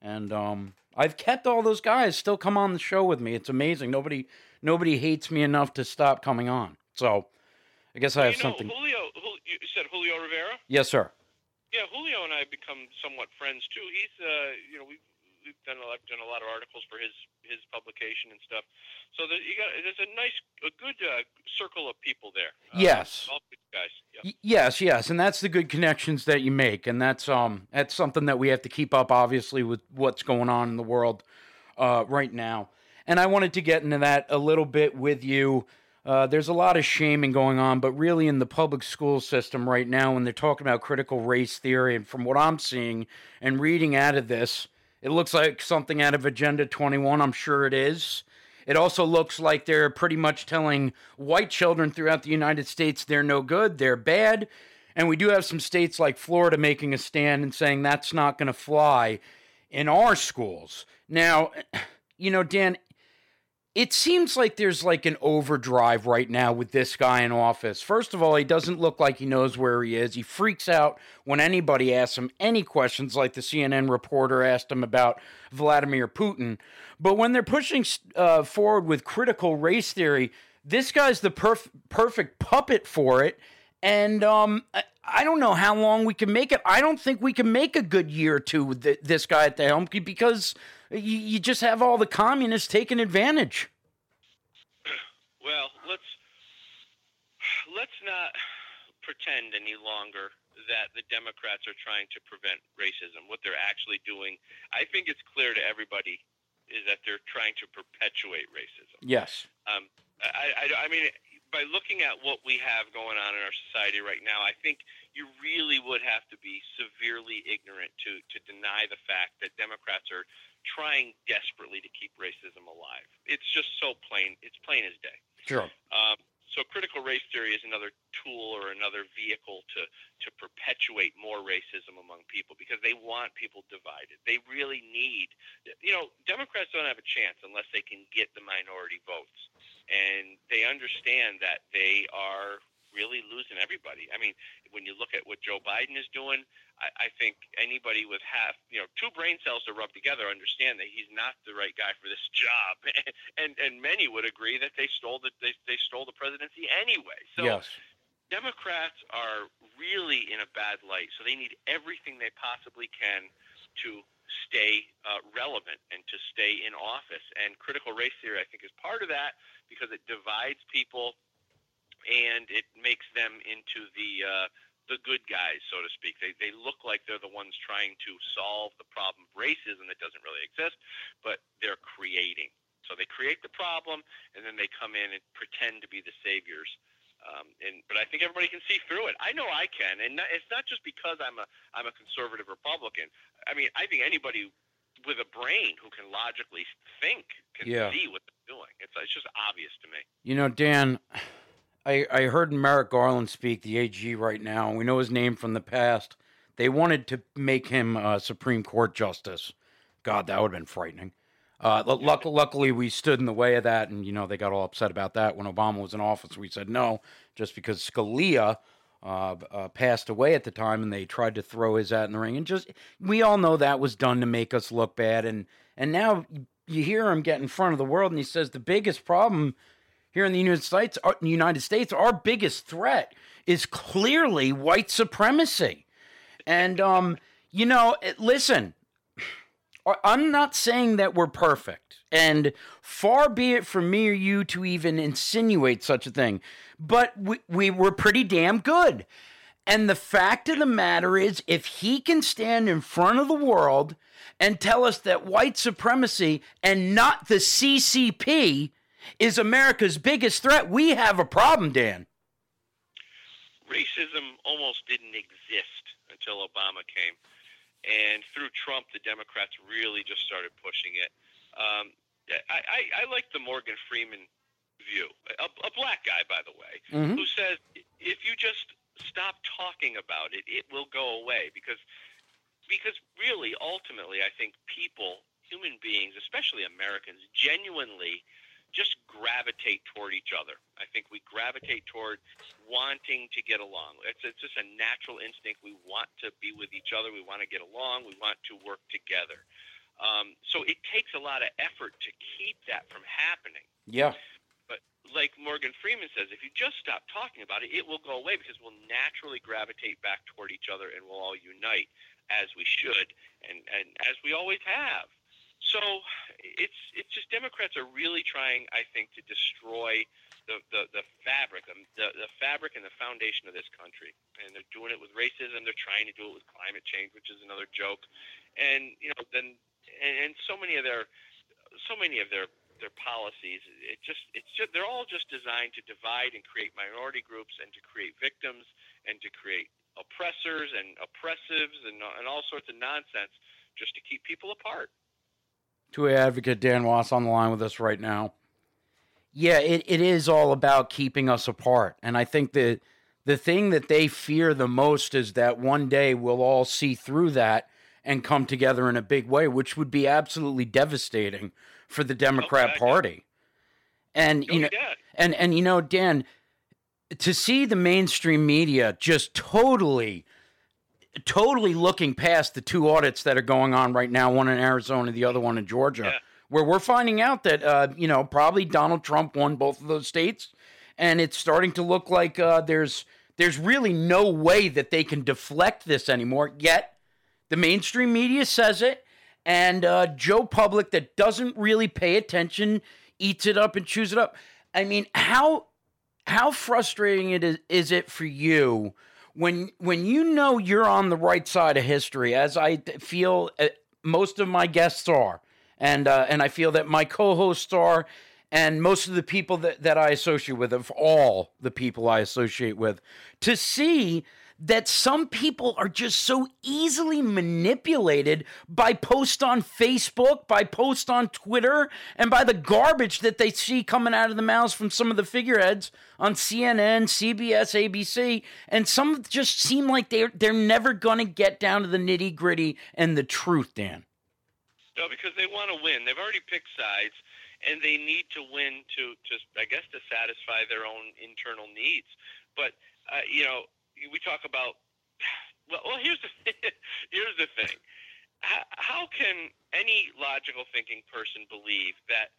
and um, I've kept all those guys still come on the show with me. It's amazing. Nobody nobody hates me enough to stop coming on. So, I guess I have you know, something. Julio, Jul- you said Julio Rivera. Yes, sir. Yeah, Julio and I have become somewhat friends too. He's, uh, you know, we've we've done a, I've done a lot of articles for his his publication and stuff. So there, you got there's a nice, a good uh, circle of people there. Uh, Yes. all good guys. Yeah. Y- Yes, yes, and that's the good connections that you make, and that's um that's something that we have to keep up, obviously, with what's going on in the world uh, right now. And I wanted to get into that a little bit with you. Uh, there's a lot of shaming going on, but really in the public school system right now, when they're talking about critical race theory, and from what I'm seeing and reading out of this, it looks like something out of Agenda 21. I'm sure it is. It also looks like they're pretty much telling white children throughout the United States they're no good, they're bad. And we do have some states like Florida making a stand and saying that's not going to fly in our schools. Now, you know, Dan, it seems like there's like an overdrive right now with this guy in office. First of all, he doesn't look like he knows where he is. He freaks out when anybody asks him any questions, like the CNN reporter asked him about Vladimir Putin. But when they're pushing uh, forward with critical race theory, this guy's the perf- perfect puppet for it. And um, I, don't know how long we can make it. I don't think we can make a good year or two with th- this guy at the helm because you, you just have all the communists taking advantage. Well, let's let's not pretend any longer that the Democrats are trying to prevent racism. What they're actually doing, I think it's clear to everybody, is that they're trying to perpetuate racism. Yes. Um, I, I, I mean, by looking at what we have going on in our society right now, I think you really would have to be severely ignorant to, to deny the fact that Democrats are trying desperately to keep racism alive. It's just so plain. It's plain as day. Sure. Um, so critical race theory is another tool or another vehicle to to perpetuate more racism among people because they want people divided. They really need, you know, Democrats don't have a chance unless they can get the minority votes, and they understand that they are really losing everybody. I mean, when you look at what Joe Biden is doing, I, I think anybody with half, you know, two brain cells to rub together understand that he's not the right guy for this job, and and many would agree that they stole the they, they stole the presidency anyway. So. yes. Democrats are really in a bad light, so they need everything they possibly can to stay uh, relevant and to stay in office. And critical race theory, I think, is part of that because it divides people and it makes them into the uh, the good guys, so to speak. They they look like they're the ones trying to solve the problem of racism that doesn't really exist, but they're creating. So they create the problem, and then they come in and pretend to be the saviors. Um, and but I think everybody can see through it. I know I can, and not, it's not just because I'm a I'm a conservative Republican. I mean, I think anybody with a brain who can logically think can Yeah. see what they're doing. It's it's just obvious to me. You know, Dan, I, I heard Merrick Garland speak, the AG right now. We know his name from the past. They wanted to make him uh, Supreme Court Justice. God, that would have been frightening. Uh, lu- luck- luckily, we stood in the way of that, and you know they got all upset about that when Obama was in office. We said no, just because Scalia uh, uh, passed away at the time, and they tried to throw his hat in the ring, and just we all know that was done to make us look bad. And and now you hear him get in front of the world, and he says the biggest problem here in the United States, uh, United States, our biggest threat is clearly white supremacy. And um, you know, listen, I- I'm not saying that we're perfect, and far be it from me or you to even insinuate such a thing. But we, we were pretty damn good. And the fact of the matter is, if he can stand in front of the world and tell us that white supremacy and not the CCP is America's biggest threat, we have a problem, Dan. racism almost didn't exist until Obama came, and through Trump, the Democrats really just started pushing it. Um, I, I, I like the Morgan Freeman view, a, a black guy, by the way, Mhm. who says if you just stop talking about it, it will go away because because really, ultimately, I think people, human beings, especially Americans, genuinely just gravitate toward each other. I think we gravitate toward wanting to get along. It's, it's just a natural instinct. We want to be with each other. We want to get along. We want to work together. Um, so it takes a lot of effort to keep that from happening. Yeah. But like Morgan Freeman says, if you just stop talking about it, it will go away because we'll naturally gravitate back toward each other and we'll all unite as we should and, and as we always have. So it's it's just Democrats are really trying, I think, to destroy the, the, the fabric, um, the, the fabric and the foundation of this country. And they're doing it with racism. They're trying to do it with climate change, which is another joke. And you know, then and, and so many of their so many of their their policies, it just it's just they're all just designed to divide and create minority groups and to create victims and to create oppressors and oppressives and and all sorts of nonsense just to keep people apart. 2A advocate Dan Wos on the line with us right now. Yeah, it, it is all about keeping us apart. And I think that the thing that they fear the most is that one day we'll all see through that and come together in a big way, which would be absolutely devastating for the Democrat God. Party. And you know, and and you know, Dan, to see the mainstream media just totally totally looking past the two audits that are going on right now, one in Arizona, the other one in Georgia, Yeah. where we're finding out that uh, you know probably Donald Trump won both of those states, and it's starting to look like uh, there's there's really no way that they can deflect this anymore. Yet the mainstream media says it, and uh, Joe Public that doesn't really pay attention eats it up and chews it up. I mean, how how frustrating it is is it for you when when you know you're on the right side of history, as I feel uh, most of my guests are, and uh, and I feel that my co-hosts are, and most of the people that, that I associate with, of all the people I associate with, to see that some people are just so easily manipulated by posts on Facebook, by posts on Twitter, and by the garbage that they see coming out of the mouths from some of the figureheads on CNN, CBS, ABC, and some just seem like they're they're never gonna get down to the nitty gritty and the truth, Dan. No, because they want to win. They've already picked sides, and they need to win to, to I guess, to satisfy their own internal needs. But uh, you know, we talk about. Well, well here's the here's the thing. How, how can any logical thinking person believe that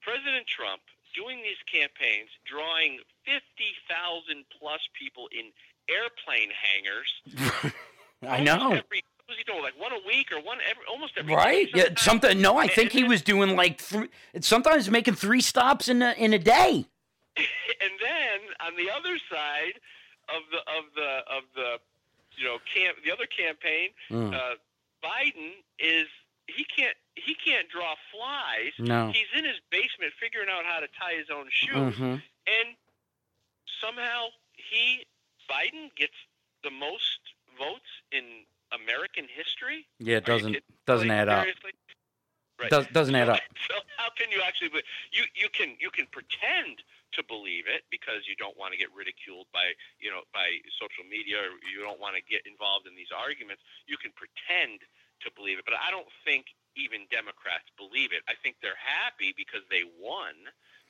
President Trump doing these campaigns, drawing fifty thousand plus people in airplane hangars? I know. Every, was he doing? Like one a week or one every, almost every Right? day, Yeah. Something. No, I think he was doing like three. Sometimes making three stops in a in a day. and then on the other side of the of the of the you know camp the other campaign, Mm. uh, Biden is he can't he can't draw flies. No. He's in his basement figuring out how to tie his own shoes, hmm and somehow he Biden gets the most votes in American history. Yeah, it doesn't kidding? doesn't Like, add up. Right. Does, doesn't add up. So how can you actually? You you can you can pretend to believe it because you don't want to get ridiculed by you know by social media or you don't want to get involved in these arguments. You can pretend to believe it, but I don't think even Democrats believe it. I think they're happy because they won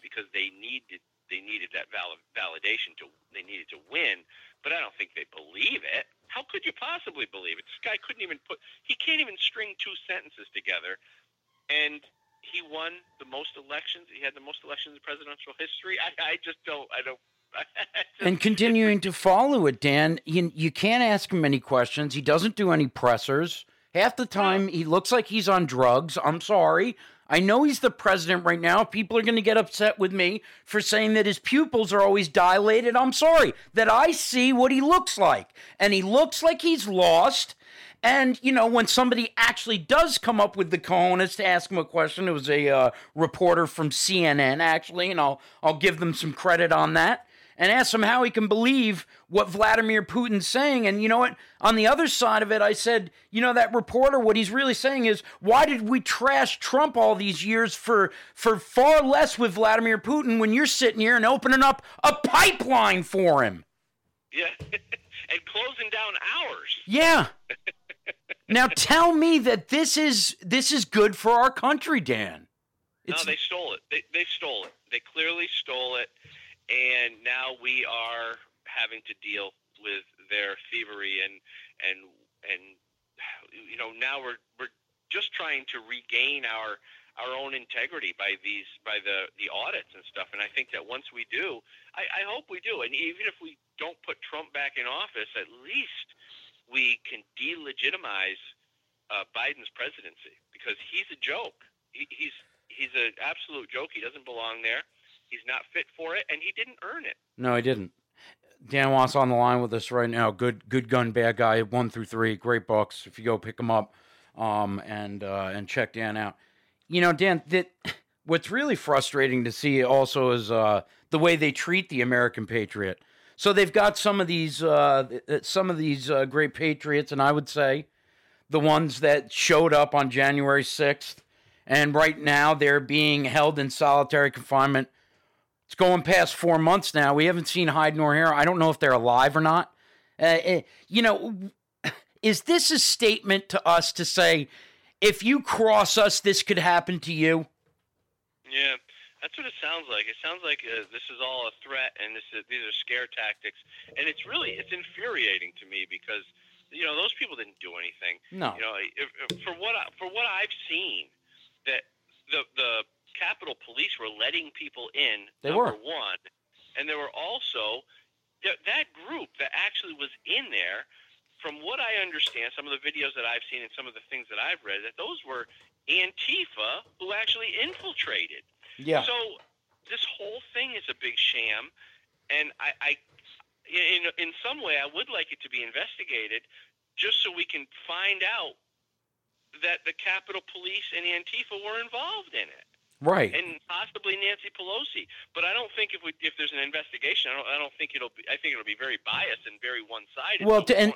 because they needed they needed that val- validation to they needed to win, but I don't think they believe it. How could you possibly believe it? This guy couldn't even put he can't even string two sentences together and he won the most elections. He had the most elections in presidential history. I, I just don't. I don't. And continuing to follow it, Dan, you, you can't ask him any questions. He doesn't do any pressers. Half the time, he looks like he's on drugs. I'm sorry. I know he's the president right now. People are going to get upset with me for saying that his pupils are always dilated. I'm sorry that I see what he looks like. And he looks like he's lost. And, you know, when somebody actually does come up with the cojones to ask him a question, it was a uh, reporter from CNN, actually, and I'll, I'll give them some credit on that, and ask him how he can believe what Vladimir Putin's saying. And you know what? On the other side of it, I said, you know, that reporter, what he's really saying is, why did we trash Trump all these years for, for far less with Vladimir Putin when you're sitting here and opening up a pipeline for him? yeah, and closing down ours. Yeah. now tell me that this is this is good for our country, Dan. No, they stole it. They they stole it. They clearly stole it, and now we are having to deal with their thievery and and and you know now we're we're just trying to regain our our own integrity by these by the the audits and stuff. And I think that once we do, I, I hope we do. And even if we don't put Trump back in office, at least we can delegitimize uh, Biden's presidency because he's a joke. He, he's he's an absolute joke. He doesn't belong there. He's not fit for it, and he didn't earn it. no, he didn't. Dan Watt's on the line with us right now. Good, good gun, bad guy, one through three, great books. If you go pick them up, um, and uh, and check Dan out. You know, Dan, that what's really frustrating to see also is uh, the way they treat the American patriot. So they've got some of these uh, some of these uh, great patriots, and I would say the ones that showed up on January 6th. And right now they're being held in solitary confinement. It's going past four months now. We haven't seen hide nor hair. I don't know if they're alive or not. Uh, uh, you know, is this a statement to us to say, if you cross us, this could happen to you? Yeah, that's what it sounds like. It sounds like uh, this is all a threat, and this is, these are scare tactics, and it's really it's infuriating to me because you know those people didn't do anything. No. You know, if, if, for what I, for what I've seen, that the the Capitol Police were letting people in. They number were. one, and there were also that that group that actually was in there. From what I understand, some of the videos that I've seen and some of the things that I've read, that those were Antifa who actually infiltrated. Yeah. So this whole thing is a big sham, and I, I in in some way, I would like it to be investigated, just so we can find out that the Capitol Police and Antifa were involved in it, right. and possibly Nancy Pelosi. But I don't think if we if there's an investigation, I don't I don't think it'll be. I think it'll be very biased and very one sided. Well, we to- and-.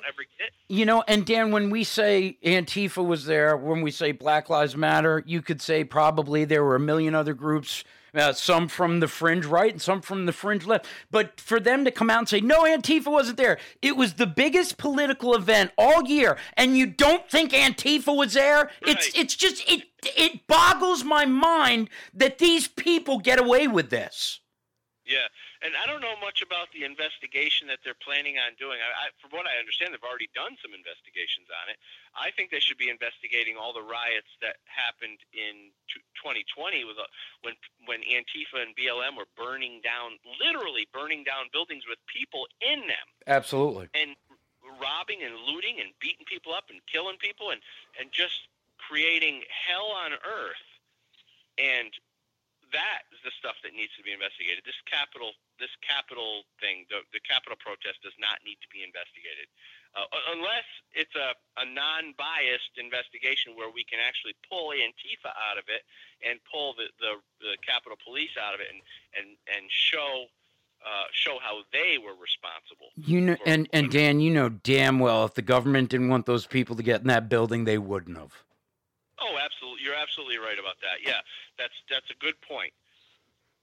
You know, and Dan, when we say Antifa was there, when we say Black Lives Matter, you could say probably there were a million other groups Uh, some from the fringe right and some from the fringe left. But for them to come out and say, no, Antifa wasn't there, it was the biggest political event all year, and you don't think Antifa was there? It's it's just it it boggles my mind that these people get away with this. Yeah, and I don't know much about the investigation that they're planning on doing. I, I, from what I understand, they've already done some investigations on it. I think they should be investigating all the riots that happened in t- 2020 with a, when when Antifa and BLM were burning down, literally burning down buildings with people in them Absolutely. and robbing and looting and beating people up and killing people and and just creating hell on earth and that is the stuff that needs to be investigated this capitol this capitol thing the, the capitol protest does not need to be investigated uh, unless it's a, a non-biased investigation where we can actually pull antifa out of it and pull the, the, the capitol police out of it and and and show uh, show how they were responsible You know, and and Dan, you know damn well if the government didn't want those people to get in that building, they wouldn't have. Oh, absolutely. You're absolutely right about that. Yeah, that's that's a good point.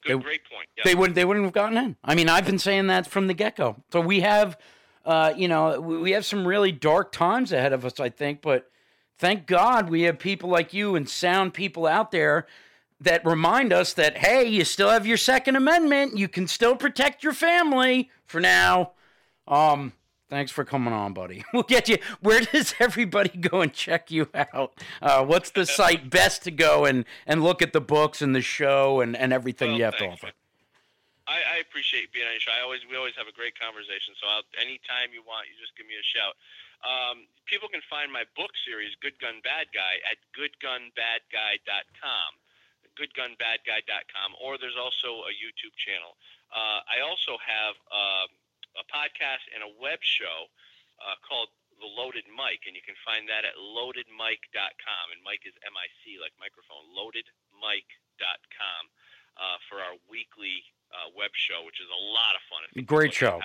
Good, They- great point. Yeah. They wouldn't. They wouldn't have gotten in. I mean, I've been saying that from the get go. So we have, uh, you know, we we have some really dark times ahead of us. I think, but thank God we have people like you and sound people out there that remind us that hey, you still have your Second Amendment. You can still protect your family for now. Um, thanks for coming on, buddy. We'll get you. Where does everybody go and check you out? Uh, what's the site best to go and and look at the books and the show and and everything you have to offer? I, I appreciate being on your show. I always we always have a great conversation. So I'll, anytime you want, you just give me a shout. Um, people can find my book series, Good Gun Bad Guy, at goodgunbadguy.com. Goodgunbadguy.com, or there's also a YouTube channel. Uh, I also have um, a podcast and a web show uh, called The Loaded Mic, and you can find that at loadedmic.com. And mic is M I C, like microphone, loadedmic.com uh, for our weekly uh, web show, which is a lot of fun. Great show.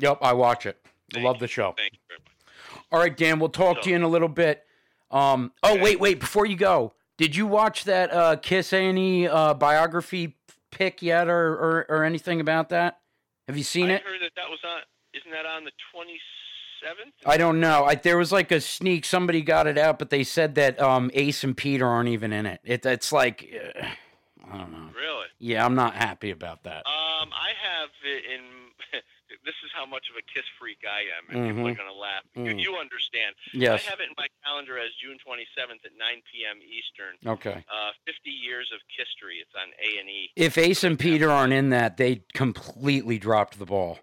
Yep, I watch it. Thank Love you. the show. Thank you very much. All right, Dan, we'll talk to you in a little bit. Um, oh, wait, wait, before you go, did you watch that uh, Kiss Annie uh, biography pick yet or, or, or anything about that? Have you seen I it? heard that that was on. Isn't that on the 27th? I don't know. I, there was like a sneak. Somebody got it out, but they said that um, Ace and Peter aren't even in it. it it's like, uh, I don't know. Really? Yeah, I'm not happy about that. Um, I have it in. This is how much of a Kiss freak I am, and people are going to laugh. Mm. You, you understand? Yes. I have it in my calendar as June 27th at 9 p.m. Eastern. Okay. Uh, 50 years of history. It's on A and E. If Ace and Peter aren't in that, they completely dropped the ball.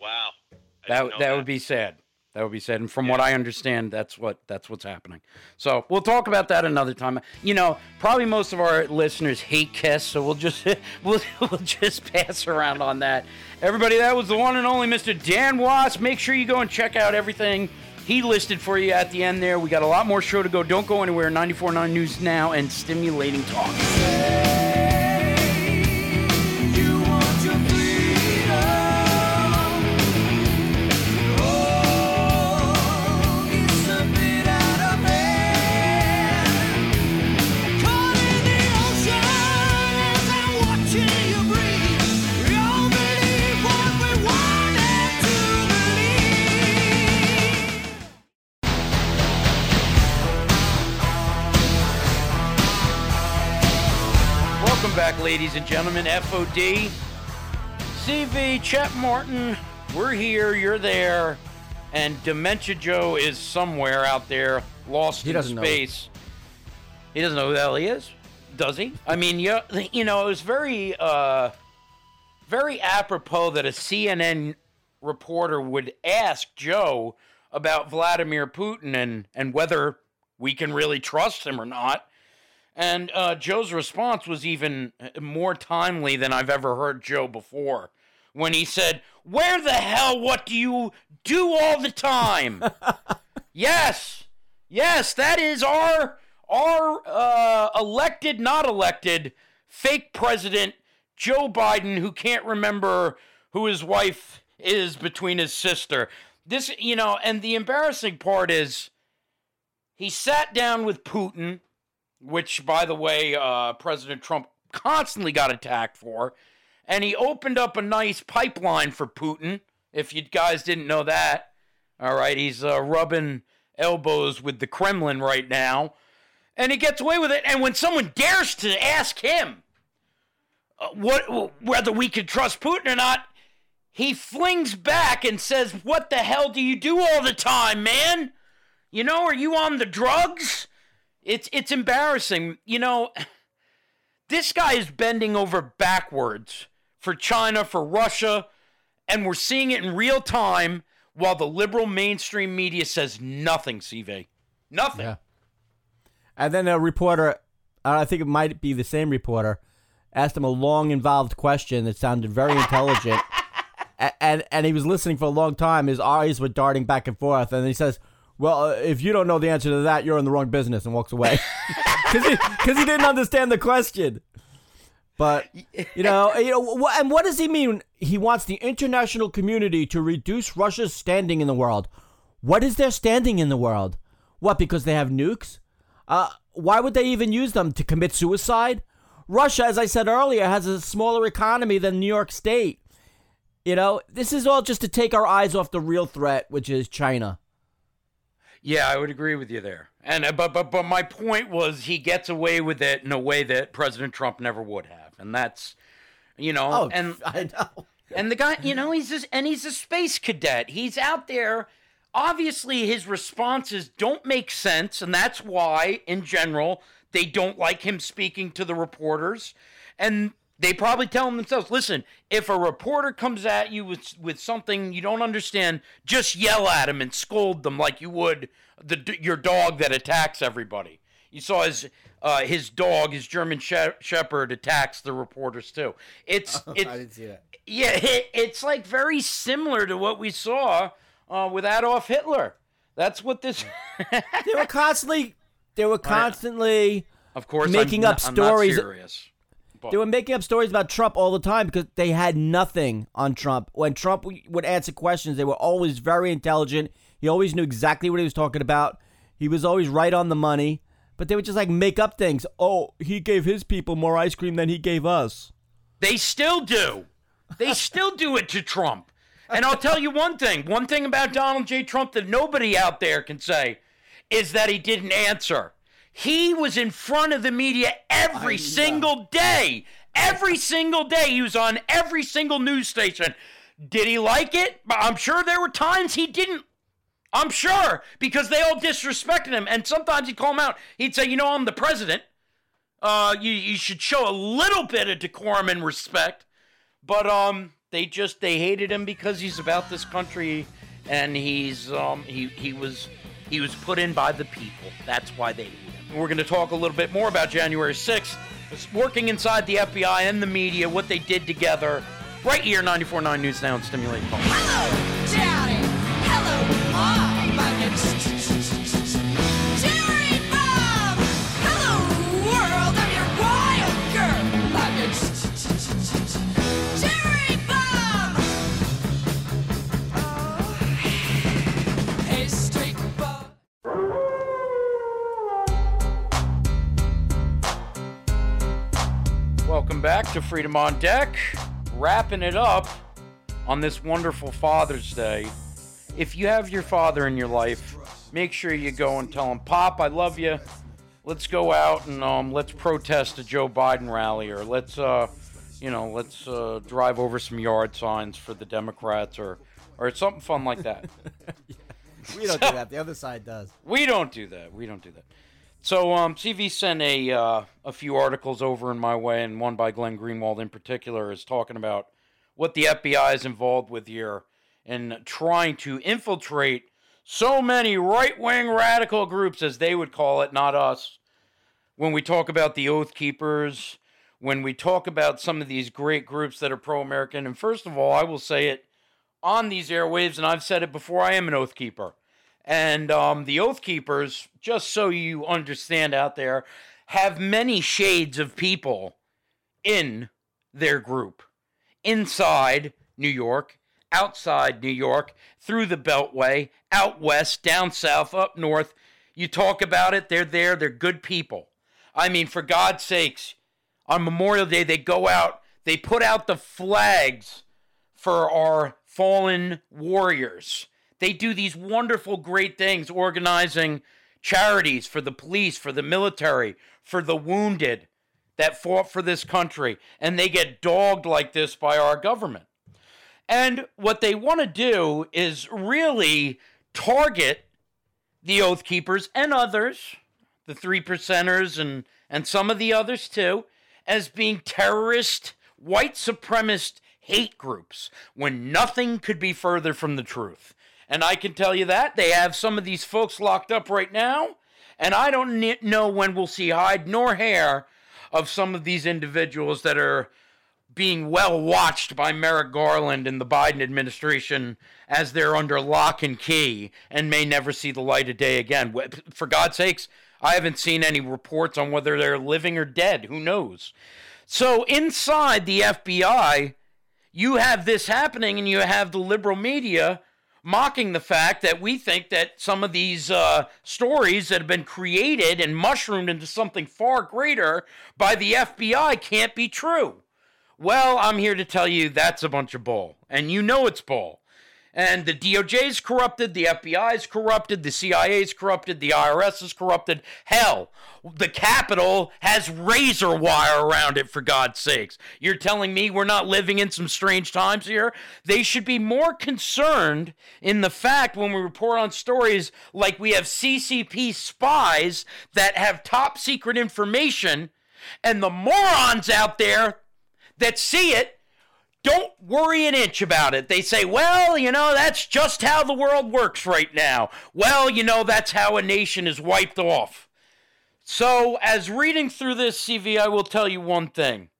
Wow. I That didn't that would be sad. That would be sad. And from what I understand, that's what that's what's happening. So we'll talk about that another time. You know, probably most of our listeners hate Kiss, so we'll just we'll we'll just pass around on that. Everybody, that was the one and only Mr. Dan Wos. Make sure you go and check out everything he listed for you at the end there. We got a lot more show to go. Don't go anywhere. 94.9 News Now and stimulating talk. Ladies and gentlemen. FOD, CV, Chet Martin. We're here. You're there. And Dementia Joe is somewhere out there, lost He in space. He doesn't know who the hell he is, does he? I mean, you, you know, it was very, uh, very apropos that a CNN reporter would ask Joe about Vladimir Putin and, and whether we can really trust him or not. And uh, Joe's response was even uh, more timely than I've ever heard Joe before when he said, Where the hell, what do you do all the time? yes, yes, that is our, our uh, elected, not elected, fake president, Joe Biden, who can't remember who his wife is between his sister. This, you know, and the embarrassing part is he sat down with Putin which, by the way, uh, President Trump constantly got attacked for. And he opened up a nice pipeline for Putin. If you guys didn't know that, all right, he's uh, rubbing elbows with the Kremlin right now, and he gets away with it. And when someone dares to ask him uh, what whether we could trust Putin or not, he flings back and says, "What the hell do you do all the time, man? You know, are you on the drugs?" It's it's embarrassing. You know, this guy is bending over backwards for China, for Russia, and we're seeing it in real time while the liberal mainstream media says nothing, CV. Nothing. Yeah. And then a reporter, I think it might be the same reporter, asked him a long, involved question that sounded very intelligent. A- and and he was listening for a long time. His eyes were darting back and forth, and he says, "Well, uh, if you don't know the answer to that, you're in the wrong business," and walks away because he, 'cause he didn't understand the question. But you know, you know, and what does he mean? He wants the international community to reduce Russia's standing in the world. What is their standing in the world? What? Because they have nukes? Uh, why would they even use them to commit suicide? Russia, as I said earlier, has a smaller economy than New York State. You know, this is all just to take our eyes off the real threat, which is China. Yeah, I would agree with you there. And uh, but but but my point was he gets away with it in a way that President Trump never would have, and that's you know, Oh, and I know. and the guy, you know, he's just and he's a space cadet. He's out there. Obviously, his responses don't make sense, and that's why, in general, they don't like him speaking to the reporters. And they probably tell him themselves, "Listen, if a reporter comes at you with with something you don't understand, just yell at him and scold them like you would the your dog that attacks everybody." You saw his uh, his dog, his German she- Shepherd, attacks the reporters too. It's it's see that. yeah, it, it's like very similar to what we saw uh, with Adolf Hitler. That's what this. They were constantly, they were constantly, of course, Making I'm up not- I'm not stories- They were making up stories about Trump all the time because they had nothing on Trump. When Trump would answer questions, they were always very intelligent. He always knew exactly what he was talking about. He was always right on the money. But they would just like make up things. Oh, he gave his people more ice cream than he gave us. They still do. They still do it to Trump. And I'll tell you one thing. One thing about Donald J. Trump that nobody out there can say is that he didn't answer. He was in front of the media every single day. Every single day. He was on every single news station. Did he like it? I'm sure there were times he didn't. I'm sure because they all disrespected him. And sometimes he'd call him out. He'd say, You know, I'm the president. Uh, you, you should show a little bit of decorum and respect. But um, they just they hated him because he's about this country, and he's um he he was he was put in by the people. That's why they hate him. We're going to talk a little bit more about January 6th, working inside the FBI and the media, what they did together, right here, 94.9 News Now and Stimulate. Hello, Daddy. Hello. I Welcome back to Freedom on Deck. Wrapping it up on this wonderful Father's Day. If you have your father in your life, make sure you go and tell him, Pop, I love you. Let's go out and um, let's protest a Joe Biden rally, or let's, uh, you know, let's uh, drive over some yard signs for the Democrats, or, or something fun like that. We don't do that. The other side does. We don't do that. We don't do that. So, um, CV sent a uh, a few articles over in my way, and one by Glenn Greenwald in particular is talking about what the FBI is involved with here in trying to infiltrate so many right wing radical groups, as they would call it, not us. When we talk about the Oath Keepers, when we talk about some of these great groups that are pro American, and first of all, I will say it on these airwaves, and I've said it before, I am an Oath Keeper. And um, the Oath Keepers, just so you understand out there, have many shades of people in their group. Inside New York, outside New York, through the Beltway, out west, down south, up north. You talk about it, they're there, they're good people. I mean, for God's sakes, on Memorial Day, they go out, they put out the flags for our fallen warriors. They do these wonderful, great things, organizing charities for the police, for the military, for the wounded that fought for this country. And they get dogged like this by our government. And what they want to do is really target the Oath Keepers and others, the three percenters and, and some of the others too, as being terrorist, white supremacist hate groups when nothing could be further from the truth. And I can tell you that they have some of these folks locked up right now, and I don't know when we'll see hide nor hair of some of these individuals that are being well watched by Merrick Garland and the Biden administration as they're under lock and key and may never see the light of day again. For God's sakes, I haven't seen any reports on whether they're living or dead. Who knows? So inside the FBI, you have this happening and you have the liberal media mocking the fact that we think that some of these uh, stories that have been created and mushroomed into something far greater by the FBI can't be true. Well, I'm here to tell you that's a bunch of bull, and you know it's bull. And the DOJ is corrupted, the FBI is corrupted, the CIA is corrupted, the IRS is corrupted. Hell, the Capitol has razor wire around it, for God's sakes. You're telling me we're not living in some strange times here? They should be more concerned in the fact when we report on stories like we have CCP spies that have top secret information, and the morons out there that see it don't worry an inch about it. They say, well, you know, that's just how the world works right now. Well, you know, that's how a nation is wiped off. So, as reading through this CV, I will tell you one thing.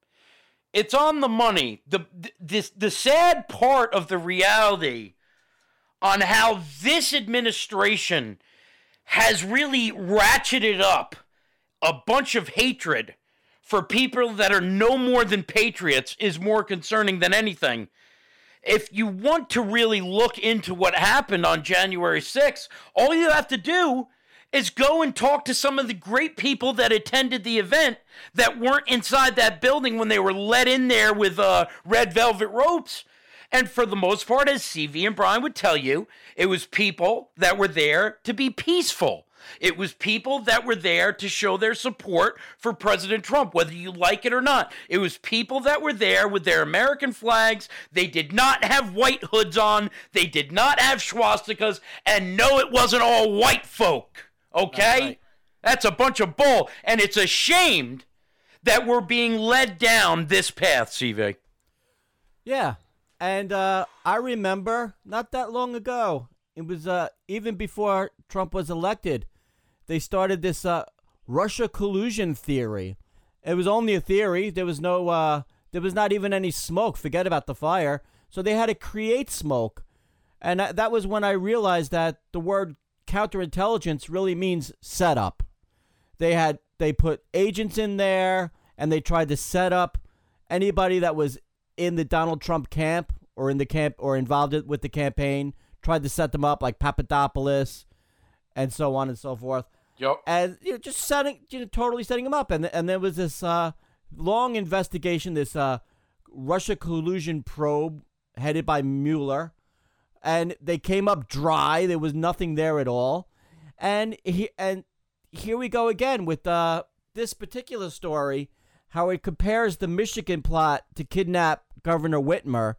It's on the money. The, the, the sad part of the reality on how this administration has really ratcheted up a bunch of hatred for people that are no more than patriots is more concerning than anything. If you want to really look into what happened on January 6th, all you have to do is go and talk to some of the great people that attended the event that weren't inside that building when they were let in there with uh, red velvet ropes. And for the most part, as CV and Brian would tell you, it was people that were there to be peaceful. It was people that were there to show their support for President Trump, whether you like it or not. It was people that were there with their American flags. They did not have white hoods on, they did not have swastikas, and no, it wasn't all white folk. Okay? right. That's a bunch of bull. And it's ashamed that we're being led down this path, CV. Yeah. And uh, I remember not that long ago, it was uh, even before Trump was elected, they started this uh, Russia collusion theory. It was only a theory. There was no, uh, there was not even any smoke. Forget about the fire. So they had to create smoke. And that was when I realized that the word counterintelligence really means setup. They had they put agents in there and they tried to set up anybody that was in the Donald Trump camp or in the camp or involved with the campaign, tried to set them up like Papadopoulos and so on and so forth. Yep. And you know, just setting you know, totally setting them up. And and there was this uh, long investigation, this uh, Russia collusion probe headed by Mueller. And they came up dry. There was nothing there at all. And he and here we go again with uh, this particular story, how it compares the Michigan plot to kidnap Governor Whitmer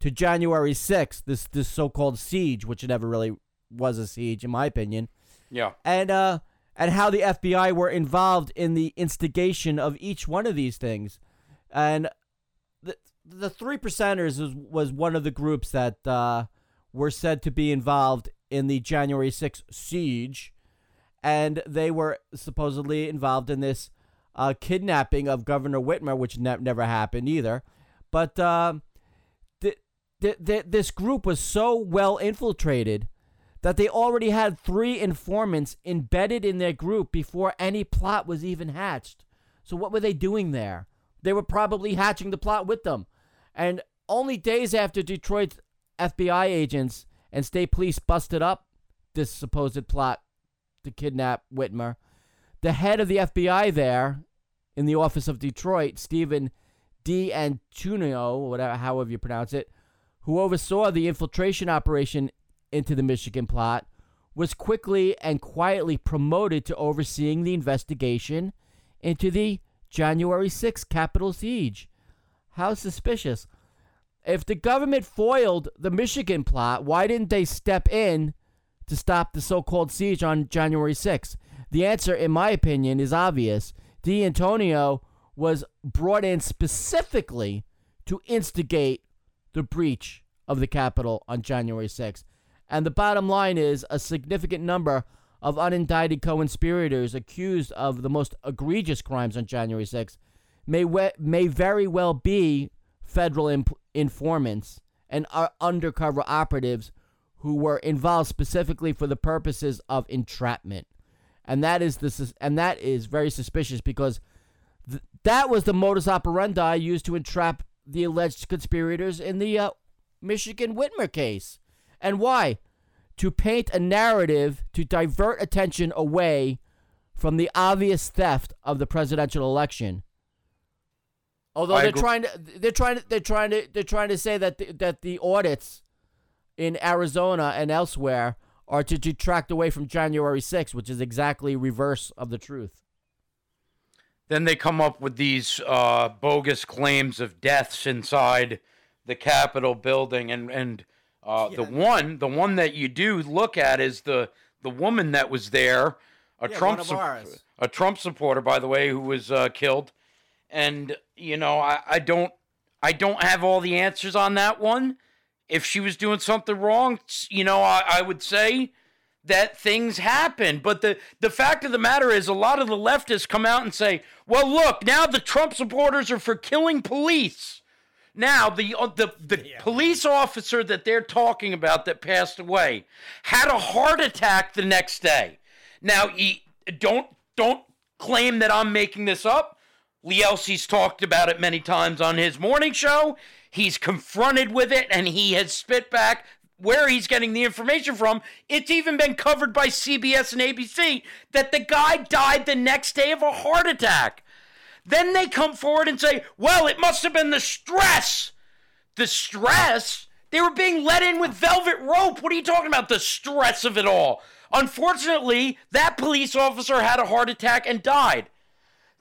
to January 6th, this this so-called siege, which never really was a siege, in my opinion, Yeah. and uh, and how the FBI were involved in the instigation of each one of these things, and the the three percenters was, was one of the groups that uh, were said to be involved in the January 6th siege, and they were supposedly involved in this uh, kidnapping of Governor Whitmer, which ne- never happened either. But uh, th- th- th- this group was so well infiltrated that they already had three informants embedded in their group before any plot was even hatched. So what were they doing there? They were probably hatching the plot with them. And only days after Detroit's FBI agents and state police busted up this supposed plot to kidnap Whitmer, the head of the FBI there in the office of Detroit, Stephen D'Antonio, whatever, however you pronounce it, who oversaw the infiltration operation into the Michigan plot, was quickly and quietly promoted to overseeing the investigation into the January 6th Capitol siege. How suspicious. If the government foiled the Michigan plot, why didn't they step in to stop the so called siege on January 6th? The answer, in my opinion, is obvious. D'Antonio was brought in specifically to instigate the breach of the Capitol on January 6th. And the bottom line is a significant number of unindicted co conspirators accused of the most egregious crimes on January 6th may, we- may very well be federal imp- informants and are undercover operatives who were involved specifically for the purposes of entrapment. And that is the sus- and that is very suspicious because th- that was the modus operandi used to entrap the alleged conspirators in the uh, Michigan Whitmer case. And why? To paint a narrative to divert attention away from the obvious theft of the presidential election. Although I they're agree- trying to, they're trying to, they're trying to, they're trying to say that the, that the audits in Arizona and elsewhere are to detract away from January 6th, which is exactly reverse of the truth. Then they come up with these uh, bogus claims of deaths inside the Capitol building, and and uh, the one the one that you do look at is the the woman that was there, a Yeah, Trump one of sup- ours. a Trump supporter, by the way, who was uh, killed, and you know I, I don't I don't have all the answers on that one. If she was doing something wrong, you know, I, I would say that things happen. But the, the fact of the matter is, a lot of the leftists come out and say, well, look, now the Trump supporters are for killing police. Now, the, uh, the, the police officer that they're talking about that passed away had a heart attack the next day. Now, he, don't, don't claim that I'm making this up. Lee Elci's talked about it many times on his morning show. He's confronted with it and he has spit back where he's getting the information from. It's even been covered by CBS and ABC that the guy died the next day of a heart attack. Then they come forward and say, well, it must have been the stress. The stress? They were being let in with velvet rope. What are you talking about? The stress of it all. Unfortunately, that police officer had a heart attack and died.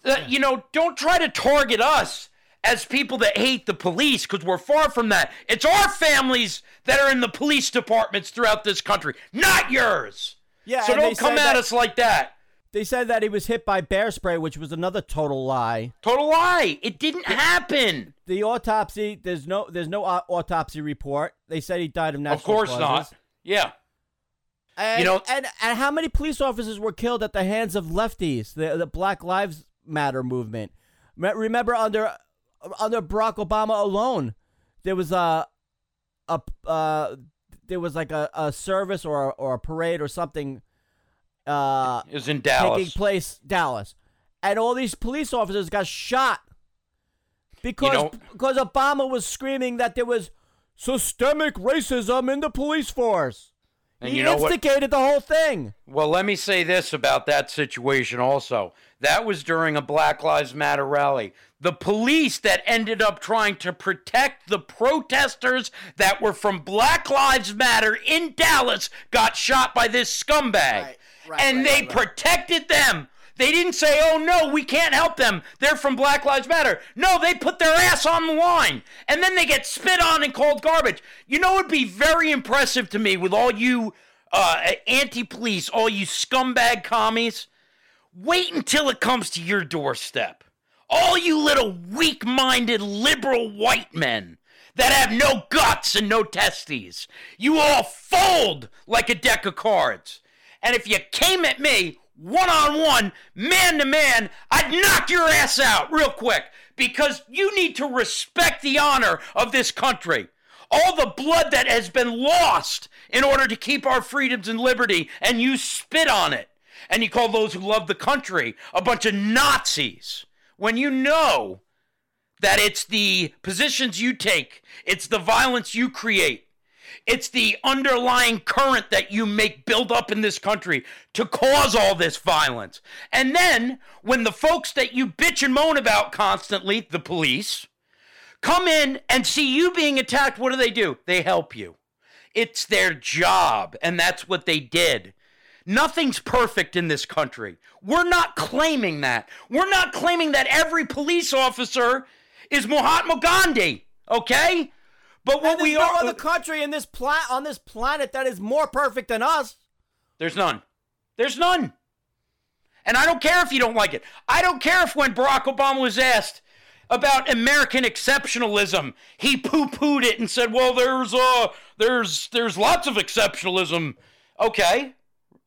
Uh, you know, don't try to target us as people that hate the police because we're far from that. It's our families that are in the police departments throughout this country, not yours. Yeah, so don't come at us like that. They said that he was hit by bear spray, which was another total lie. Total lie. It didn't happen. The autopsy, there's no, there's no au- autopsy report. They said he died of natural Of course causes. not. Yeah. And, You know- and and how many police officers were killed at the hands of lefties, the the Black Lives Matter movement? Remember under under Barack Obama alone, there was a a uh, there was like a, a service or a, or a parade or something uh, It was in Dallas. taking place Dallas, and all these police officers got shot because know- because Obama was screaming that there was systemic racism in the police force. And he you know what? instigated the whole thing. Well, let me say this about that situation also. That was during a Black Lives Matter rally. The police that ended up trying to protect the protesters that were from Black Lives Matter in Dallas got shot by this scumbag. Right, right, and right, they right, protected them. They didn't say, oh no, we can't help them. They're from Black Lives Matter. No, they put their ass on the line. And then they get spit on and called garbage. You know, it'd be very impressive to me with all you uh, anti police, all you scumbag commies. Wait until it comes to your doorstep. All you little weak minded liberal white men that have no guts and no testes. You all fold like a deck of cards. And if you came at me one on one, man to man, I'd knock your ass out real quick because you need to respect the honor of this country. All the blood that has been lost in order to keep our freedoms and liberty, and you spit on it. And you call those who love the country a bunch of Nazis when you know that it's the positions you take, it's the violence you create, It's the underlying current that you make build up in this country to cause all this violence. And then, when the folks that you bitch and moan about constantly, the police, come in and see you being attacked, what do they do? They help you. It's their job, and that's what they did. Nothing's perfect in this country. We're not claiming that. We're not claiming that every police officer is Mahatma Gandhi, okay? But what And we there's no are other country in this pla- on this planet that is more perfect than us. There's none. There's none. And I don't care if you don't like it. I don't care if when Barack Obama was asked about American exceptionalism, he poo-pooed it and said, "Well, there's uh there's there's lots of exceptionalism." Okay.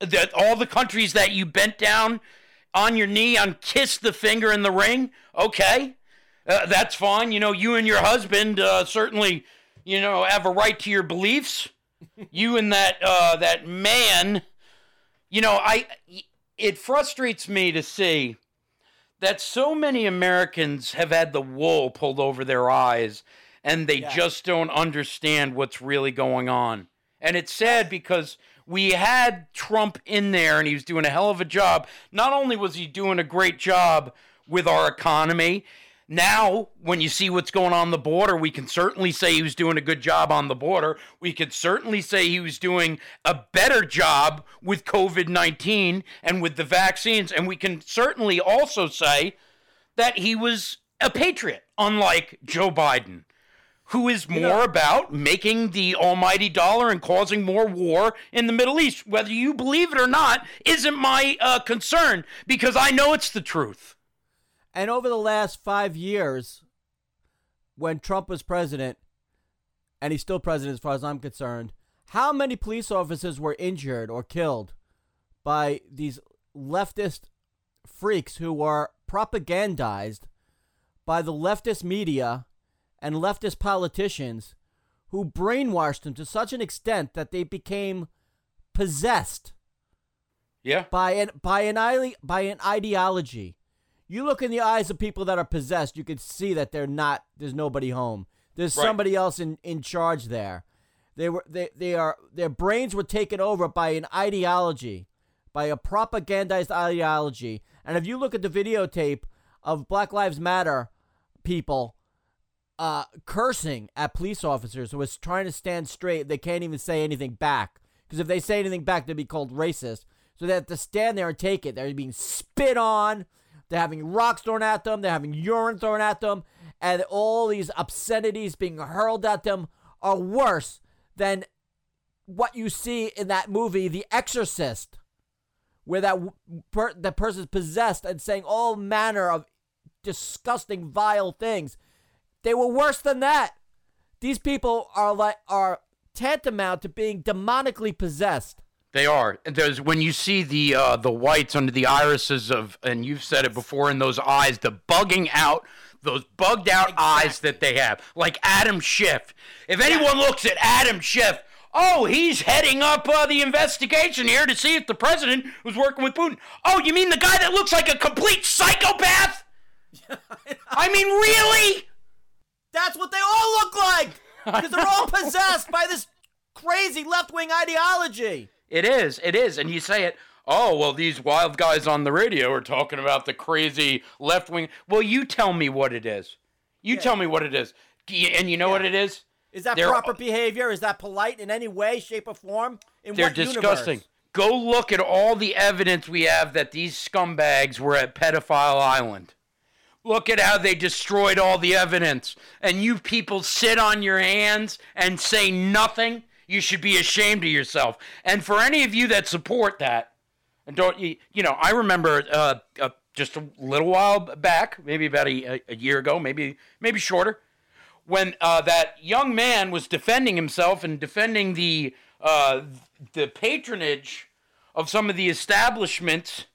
That all the countries that you bent down on your knee on kiss the finger in the ring, okay. Uh, that's fine. You know, you and your husband uh, certainly, you know, have a right to your beliefs. you and that uh, that man you know, I it frustrates me to see that so many Americans have had the wool pulled over their eyes and they Yeah. just don't understand what's really going on. And it's sad because we had Trump in there and he was doing a hell of a job. Not only was he doing a great job with our economy, now when you see what's going on the border, we can certainly say he was doing a good job on the border. We could certainly say he was doing a better job with COVID 19 and with the vaccines. And we can certainly also say that he was a patriot, unlike Joe Biden who is more about making the almighty dollar and causing more war in the Middle East. Whether you believe it or not isn't my uh, concern because I know it's the truth. And over the last five years, when Trump was president, and he's still president as far as I'm concerned, how many police officers were injured or killed by these leftist freaks who were propagandized by the leftist media and leftist politicians who brainwashed them to such an extent that they became possessed Yeah. by an by an by an ideology. You look in the eyes of people that are possessed, you can see that they're not. There's nobody home. There's Right. somebody else in, in charge there. They were they they are their brains were taken over by an ideology, by a propagandized ideology. And if you look at the videotape of Black Lives Matter people uh, cursing at police officers who was trying to stand straight. They can't even say anything back because if they say anything back, they'd be called racist. So they have to stand there and take it. They're being spit on. They're having rocks thrown at them. They're having urine thrown at them, and all these obscenities being hurled at them are worse than what you see in that movie, The Exorcist, where that per- that person's possessed and saying all manner of disgusting, vile things. They were worse than that. These people are like are tantamount to being demonically possessed. They are. There's when you see the uh, the whites under the irises of, and you've said it before, in those eyes, the bugging out, those bugged out eyes that they have, like Adam Schiff. If anyone looks at Adam Schiff, oh, he's heading up uh, the investigation here to see if the president was working with Putin. Oh, you mean the guy that looks like a complete psychopath? I mean, really? That's what they all look like because they're all possessed by this crazy left wing ideology. It is. It is. And you say it, oh, well, these wild guys on the radio are talking about the crazy left wing. Well, you tell me what it is. You tell me what it is. And you know what it is? Is that They're- proper behavior? Is that polite in any way, shape, or form? In They're disgusting. universe? Go look at all the evidence we have that these scumbags were at Pedophile Island. Look at how they destroyed all the evidence. And you people sit on your hands and say nothing. You should be ashamed of yourself. And for any of you that support that, and don't you, you know, I remember uh, uh, just a little while back, maybe about a, a year ago, maybe maybe shorter, when uh, that young man was defending himself and defending the uh, the patronage of some of the establishments,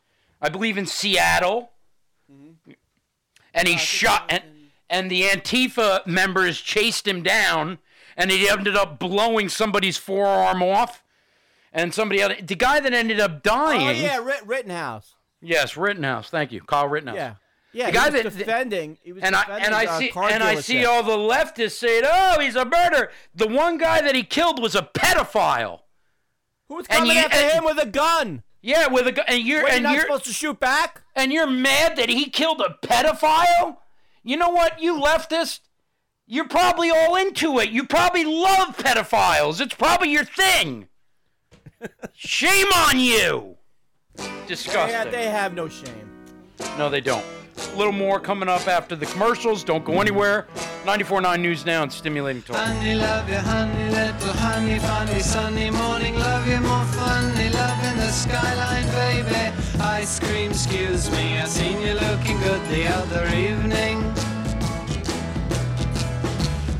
I believe in Seattle, and he shot and, and the Antifa members chased him down, and he ended up blowing somebody's forearm off, and somebody else, the guy that ended up oh, dying. Oh yeah, Rit- Rittenhouse. Yes, Rittenhouse. Thank you, Kyle Rittenhouse. Yeah. Yeah, the he guy was that defending. He was and I defending and I see and I see all the leftists saying, "Oh, he's a murderer." The one guy that he killed was a pedophile. Who's and coming you- after and- him with a gun? Yeah, with a gu- and you're What, you're and not you're supposed to shoot back? and you're mad that he killed a pedophile? You know what, you leftist? You're probably all into it. You probably love pedophiles. It's probably your thing. Shame on you. They, Disgusting. ha- they have no shame. No, they don't. A little more coming up after the commercials. Don't go anywhere. 94.9 News Now and Stimulating Talk. Honey, love you, honey, little honey, funny, sunny morning, love you more funny, love in the skyline, baby. Ice cream, excuse me, I seen you looking good the other evening.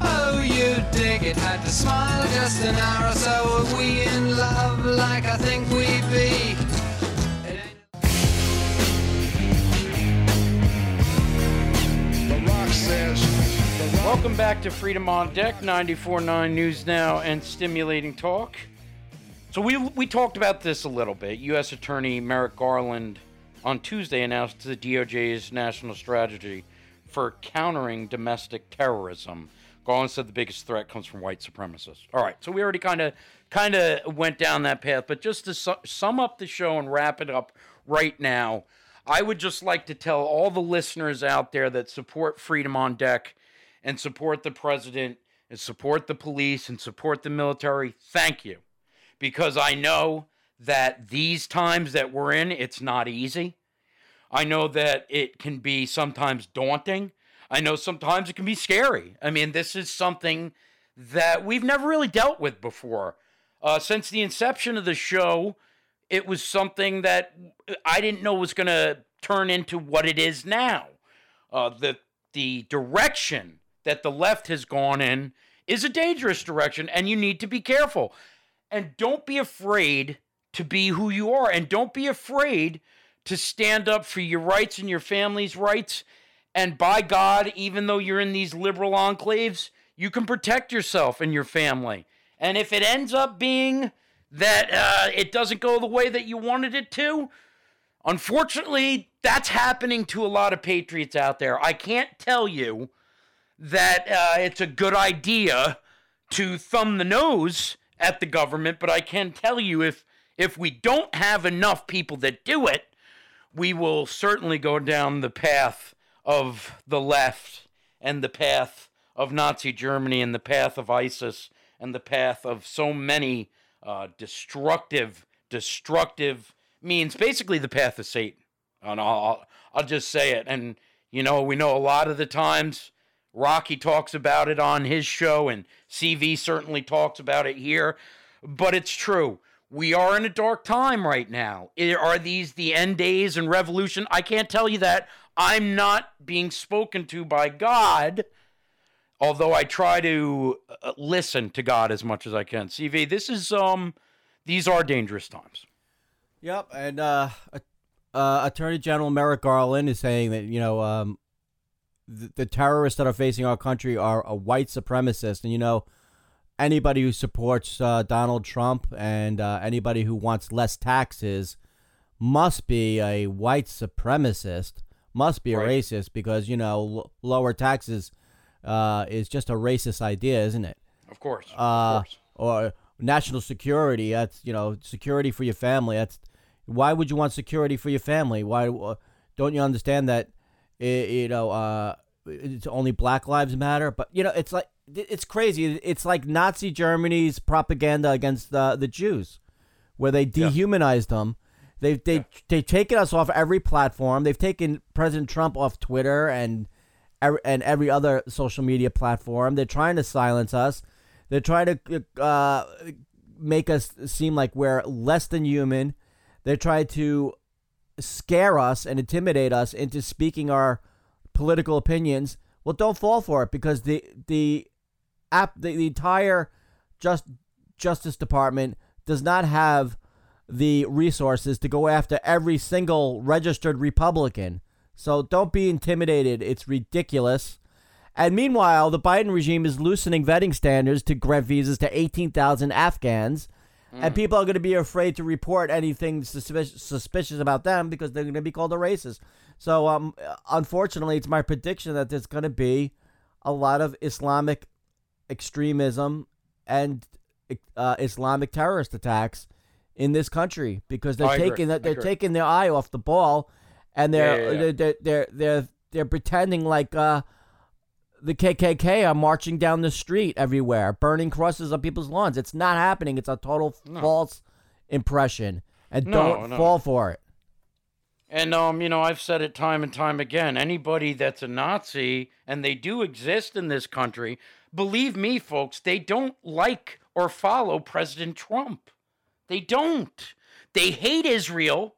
Oh, you dig it, had to smile just an hour or so. Are we in love like I think we be? It ain't- The Rock says. The Rock Welcome back to Freedom on Deck, 94.9 News Now and Stimulating Talk. So we we talked about this a little bit. U.S. Attorney Merrick Garland on Tuesday announced the DOJ's national strategy for countering domestic terrorism. Garland said the biggest threat comes from white supremacists. All right, so we already kind of kind of went down that path, but just to su- sum up the show and wrap it up right now, I would just like to tell all the listeners out there that support Freedom on Deck and support the president and support the police and support the military, thank you. Because I know that these times that we're in, it's not easy. I know that it can be sometimes daunting. I know sometimes it can be scary. I mean, this is something that we've never really dealt with before. Uh, since the inception of the show, it was something that I didn't know was going to turn into what it is now. Uh, the the direction that the left has gone in is a dangerous direction, and you need to be careful. And don't be afraid to be who you are, and don't be afraid to stand up for your rights and your family's rights. And by God, even though you're in these liberal enclaves, you can protect yourself and your family. And if it ends up being that uh, it doesn't go the way that you wanted it to, unfortunately, that's happening to a lot of patriots out there. I can't tell you that uh, it's a good idea to thumb the nose at the government, but I can tell you if if we don't have enough people that do it, we will certainly go down the path of the left and the path of Nazi Germany and the path of ISIS and the path of so many uh, destructive, destructive means. Basically, the path of Satan. And I'll, I'll, just say it. And, you know, we know a lot of the times Rocky talks about it on his show, and CV certainly talks about it here. But it's true. We are in a dark time right now. Are these the end days and revolution? I can't tell you that. I'm not being spoken to by God, although I try to uh, listen to God as much as I can. CV, this is um, these are dangerous times. Yep, and uh, uh, Attorney General Merrick Garland is saying that you know um, the, the terrorists that are facing our country are a white supremacist, and you know anybody who supports uh, Donald Trump and uh, anybody who wants less taxes must be a white supremacist, must be a Right. racist because you know l- lower taxes uh, is just a racist idea, isn't it? Of course. uh, of course. or national security. That's you know security for your family. That's why would you want security for your family? Why uh, don't you understand that? i you know, uh, it's only Black Lives Matter. But you know, it's like it's crazy. It's like Nazi Germany's propaganda against uh, the Jews, where they dehumanized them. They've they they've taken us off every platform. They've taken President Trump off Twitter and ev- and every other social media platform. They're trying to silence us. They're trying to uh, make us seem like we're less than human. They try to scare us and intimidate us into speaking our political opinions. Well, don't fall for it because the the app the, the entire just Justice Department does not have the resources to go after every single registered Republican. So don't be intimidated. It's ridiculous. And meanwhile, the Biden regime is loosening vetting standards to grant visas to 18,000 Afghans. And people are going to be afraid to report anything suspicious, suspicious about them because they're going to be called a racist. So, um, unfortunately, it's my prediction that there's going to be a lot of Islamic extremism and uh, Islamic terrorist attacks in this country because they're I taking they're taking their eye off the ball, and they're Yeah, yeah, yeah. They're, they're they're they're they're pretending like uh, the KKK are marching down the street everywhere, burning crosses on people's lawns. It's not happening. It's a total false impression, and No, don't no. fall for it. And um, you know, I've said it time and time again. Anybody that's a Nazi, and they do exist in this country, believe me, folks, they don't like or follow President Trump. They don't. They hate Israel,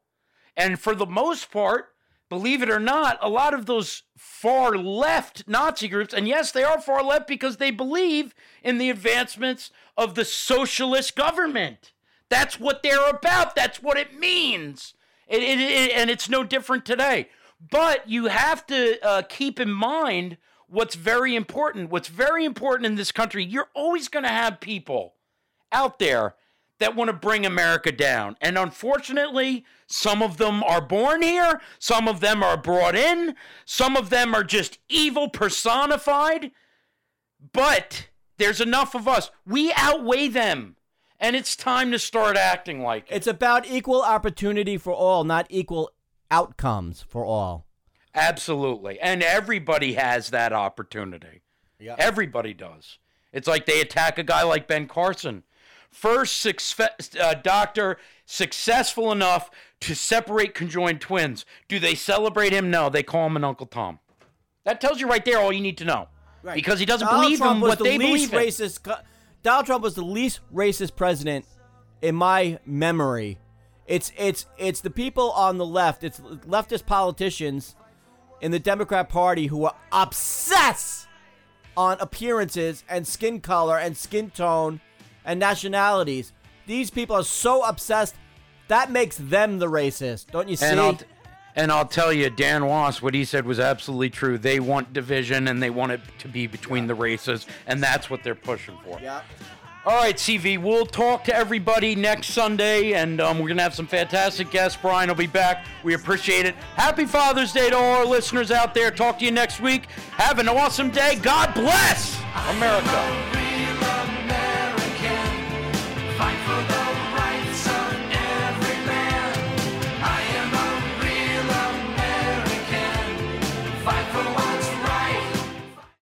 and for the most part, believe it or not, a lot of those far left Nazi groups, and yes, they are far left because they believe in the advancements of the socialist government. That's what they're about. That's what it means. It, it, it- and it's no different today. But you have to uh, keep in mind what's very important. What's very important in this country, you're always going to have people out there that want to bring America down. And unfortunately, some of them are born here, some of them are brought in, some of them are just evil personified. But there's enough of us. We outweigh them. And it's time to start acting like it. It's about equal opportunity for all, not equal outcomes for all. Absolutely. And everybody has that opportunity. Yeah. Everybody does. It's like they attack a guy like Ben Carson. First success, uh, doctor successful enough to separate conjoined twins. Do they celebrate him? No, they call him an Uncle Tom. That tells you right there all you need to know. Because he doesn't Donald believe Trump in was what the they least believe racist. co- Donald Trump was the least racist president in my memory. It's it's it's the people on the left. It's leftist politicians in the Democrat Party who are obsessed on appearances and skin color and skin tone and nationalities. These people are so obsessed that makes them the racist. Don't you see? And I'll, and I'll tell you, Dan Wos, what he said was absolutely true. They want division and they want it to be between the races, and that's what they're pushing for. yeah. All right, CV, we'll talk to everybody next Sunday, and um, we're going to have some fantastic guests. Brian will be back. We appreciate it. Happy Father's Day to all our listeners out there. Talk to you next week. Have an awesome day. God bless America.